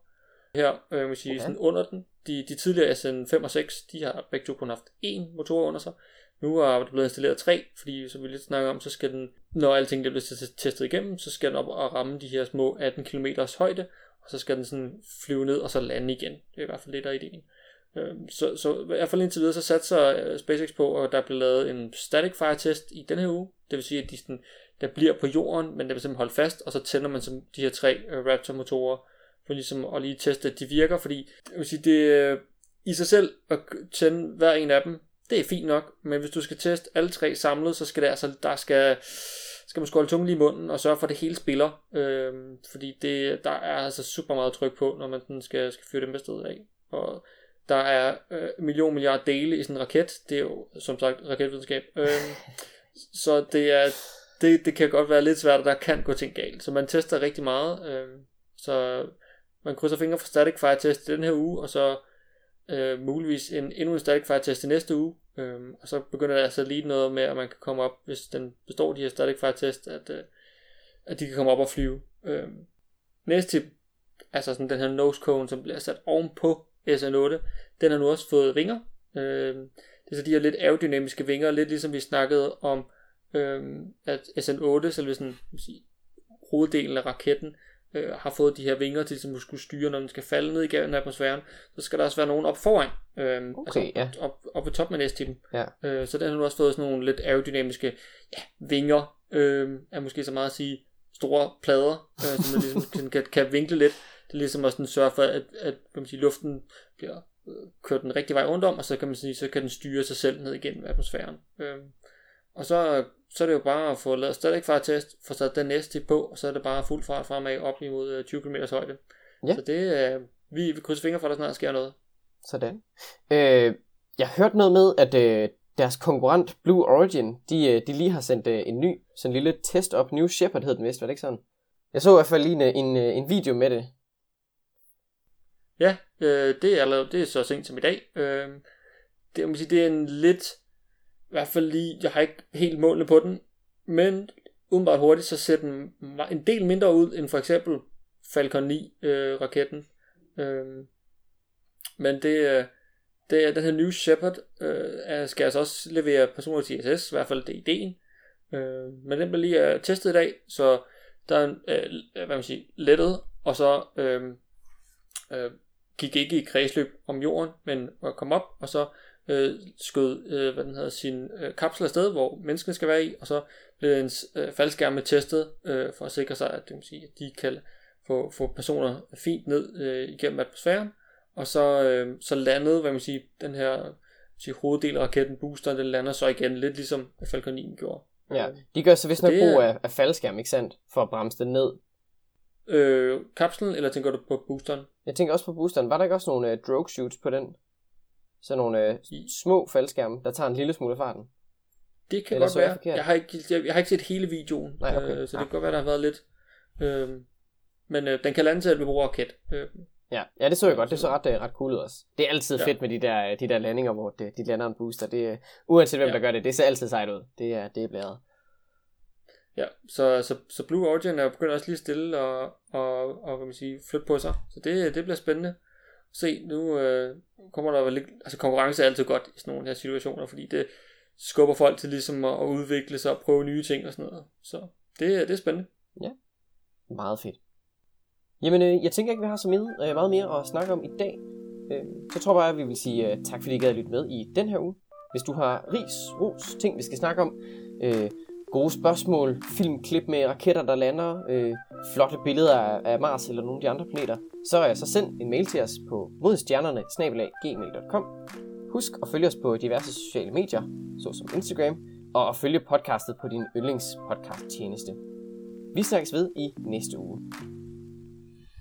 Speaker 2: her, øh, vil sige,
Speaker 1: Okay.
Speaker 2: sådan under den. De, de tidligere SN5 og 6, de har begge to kun haft én motor under sig. Nu er der blevet installeret tre, fordi som vi lidt snakker om, så skal den, når alting det bliver testet- testet igennem, så skal den op og ramme de her små 18 km højde, og så skal den sådan flyve ned og så lande igen. Det er i hvert fald det, der er ideen. Øhm, Så, så i hvert fald indtil videre, så satser øh, SpaceX på, og der bliver lavet en static fire test i den her uge. Det vil sige, at de sådan, der bliver på jorden, men der vil simpelthen holde fast, og så tænder man som de her tre øh, Raptor-motorer, for ligesom at lige teste, at de virker, fordi jeg vil sige, det øh, i sig selv at tænde hver en af dem, det er fint nok, men hvis du skal teste alle tre samlet, så skal det altså, der skal, skal man skåle tungen lige i munden og sørge for, at det hele spiller. Øh, fordi det, der er altså super meget tryk på, når man den skal, skal fyre dem afsted af. Og der er øh, million milliarder dele i sådan en raket. Det er jo som sagt raketvidenskab. Øh, så det er det, det kan godt være lidt svært, at der kan gå ting galt. Så man tester rigtig meget. Øh, så man krydser fingre for static fire test den her uge, og så øh, muligvis en, endnu en static fire test i næste uge. Øh, og så begynder der altså lige noget med, at man kan komme op, hvis den består de her static fire test, at, øh, at de kan komme op og flyve. Øh, næste tip, altså sådan den her nose cone, som bliver sat ovenpå SN8, den har nu også fået vinger. Øh, det er så de her lidt aerodynamiske vinger, lidt ligesom vi snakkede om, øh, at SN8, selve sådan, sige, hoveddelen af raketten, øh, har fået de her vinger til ligesom at skulle styre, når den skal falde ned igennem atmosfæren, så skal der også være nogen op foran, øh,
Speaker 1: okay,
Speaker 2: altså
Speaker 1: ja.
Speaker 2: op, op, ved toppen af næstippen.
Speaker 1: Ja.
Speaker 2: Øh, så den har nu også fået sådan nogle lidt aerodynamiske ja, vinger, øh, er måske så meget at sige, store plader, øh, som man ligesom kan, kan, kan vinkle lidt. Det er ligesom også den sørge for, at, at kan man sige, luften bliver øh, kørt den rigtige vej rundt om, og så kan man sige, så kan den styre sig selv ned igennem atmosfæren. Øh, og så, så er det jo bare at få lavet stadig fart test, få sat den næste på, og så er det bare fuld fart fremad op imod øh, 20 km højde.
Speaker 1: Ja.
Speaker 2: Så det er, vi, vi krydser fingre for, at der snart sker noget.
Speaker 1: Sådan. Øh, jeg har hørt noget med, at øh, deres konkurrent Blue Origin, de, øh, de lige har sendt øh, en ny, sådan en lille test op. New Shepard hed den vist, var det ikke sådan? Jeg så i hvert fald lige en, øh, en, øh, en video med det.
Speaker 2: Ja, øh, det, er, lavet- det er så sent som i dag. Øh, det, må sige, det er en lidt, hvert fald lige, jeg har ikke helt målene på den, men umiddelbart hurtigt, så ser den en del mindre ud end for eksempel Falcon 9-raketten. Øh, øhm, men det, øh, det er den her New Shepard, øh, skal altså også levere personligt til ISS, i hvert fald det er ideen. Øh, men den bliver lige øh, testet i dag, så der er øh, øh, hvad man siger, lettet, og så øh, øh, gik ikke i kredsløb om jorden, men kom op, og så øh, skød øh, hvad den hedder, sin øh, kapsel afsted, hvor menneskene skal være i, og så blev ens øh, faldskærme testet, øh, for at sikre sig, at, det vil sige, at de kan få, få personer fint ned øh, igennem atmosfæren, og så, øh, så landede, hvad man siger, den her sige, hoveddel af raketten, boosteren, den lander så igen, lidt ligesom Falcon 9 gjorde.
Speaker 1: Ja, de gør så vist nok brug af, af faldskærm, ikke sandt? For at bremse det ned.
Speaker 2: Øh, kapslen, eller tænker du på boosteren?
Speaker 1: Jeg tænker også på boosteren. Var der ikke også nogle øh, drogue shoots på den? Så nogle øh, små faldskærme, der tager en lille smule af farten.
Speaker 2: Det kan
Speaker 1: Eller
Speaker 2: godt
Speaker 1: jeg
Speaker 2: være.
Speaker 1: forkert?
Speaker 2: Jeg har, ikke, jeg, jeg har ikke set hele videoen,
Speaker 1: Nej, okay.
Speaker 2: øh, så det
Speaker 1: Ah.
Speaker 2: kan godt være, der har været lidt. Øh, men øh, den kan lande til, at vi bruger raket. Øh,
Speaker 1: Ja, ja det så jeg godt. Det så ret, øh, ret cool ud også. Det er altid
Speaker 2: Ja.
Speaker 1: fedt med de der, øh, de der landinger, hvor det, de lander en booster. Det, er- uanset hvem
Speaker 2: Ja.
Speaker 1: der gør det, det ser altid sejt ud. Det er, det er blæret.
Speaker 2: ja, så, så, så Blue Origin er begyndt også lige stille og, og, og hvad man siger, flytte på sig. Så det, det bliver spændende. Se, nu øh, kommer der vel lidt, altså konkurrence er altid godt i sådan nogle her situationer, fordi det skubber folk til ligesom at, at udvikle sig og prøve nye ting og sådan noget. Så det, øh, det er spændende.
Speaker 1: Ja, Meget fedt. Jamen, øh, jeg tænker ikke, vi har så meget, øh, meget mere at snakke om i dag. Øh, så tror jeg bare, at vi vil sige øh, tak, fordi I gad at lytte med i den her uge. Hvis du har ris, ros, ting, vi skal snakke om, øh, gode spørgsmål, filmklip med raketter, der lander, øh, flotte billeder af, Mars eller nogle af de andre planeter, så, øh, så send en mail til os på modstjernerne Husk at følge os på diverse sociale medier, såsom Instagram, og at følge podcastet på din yndlingspodcast tjeneste. Vi snakkes ved i næste uge.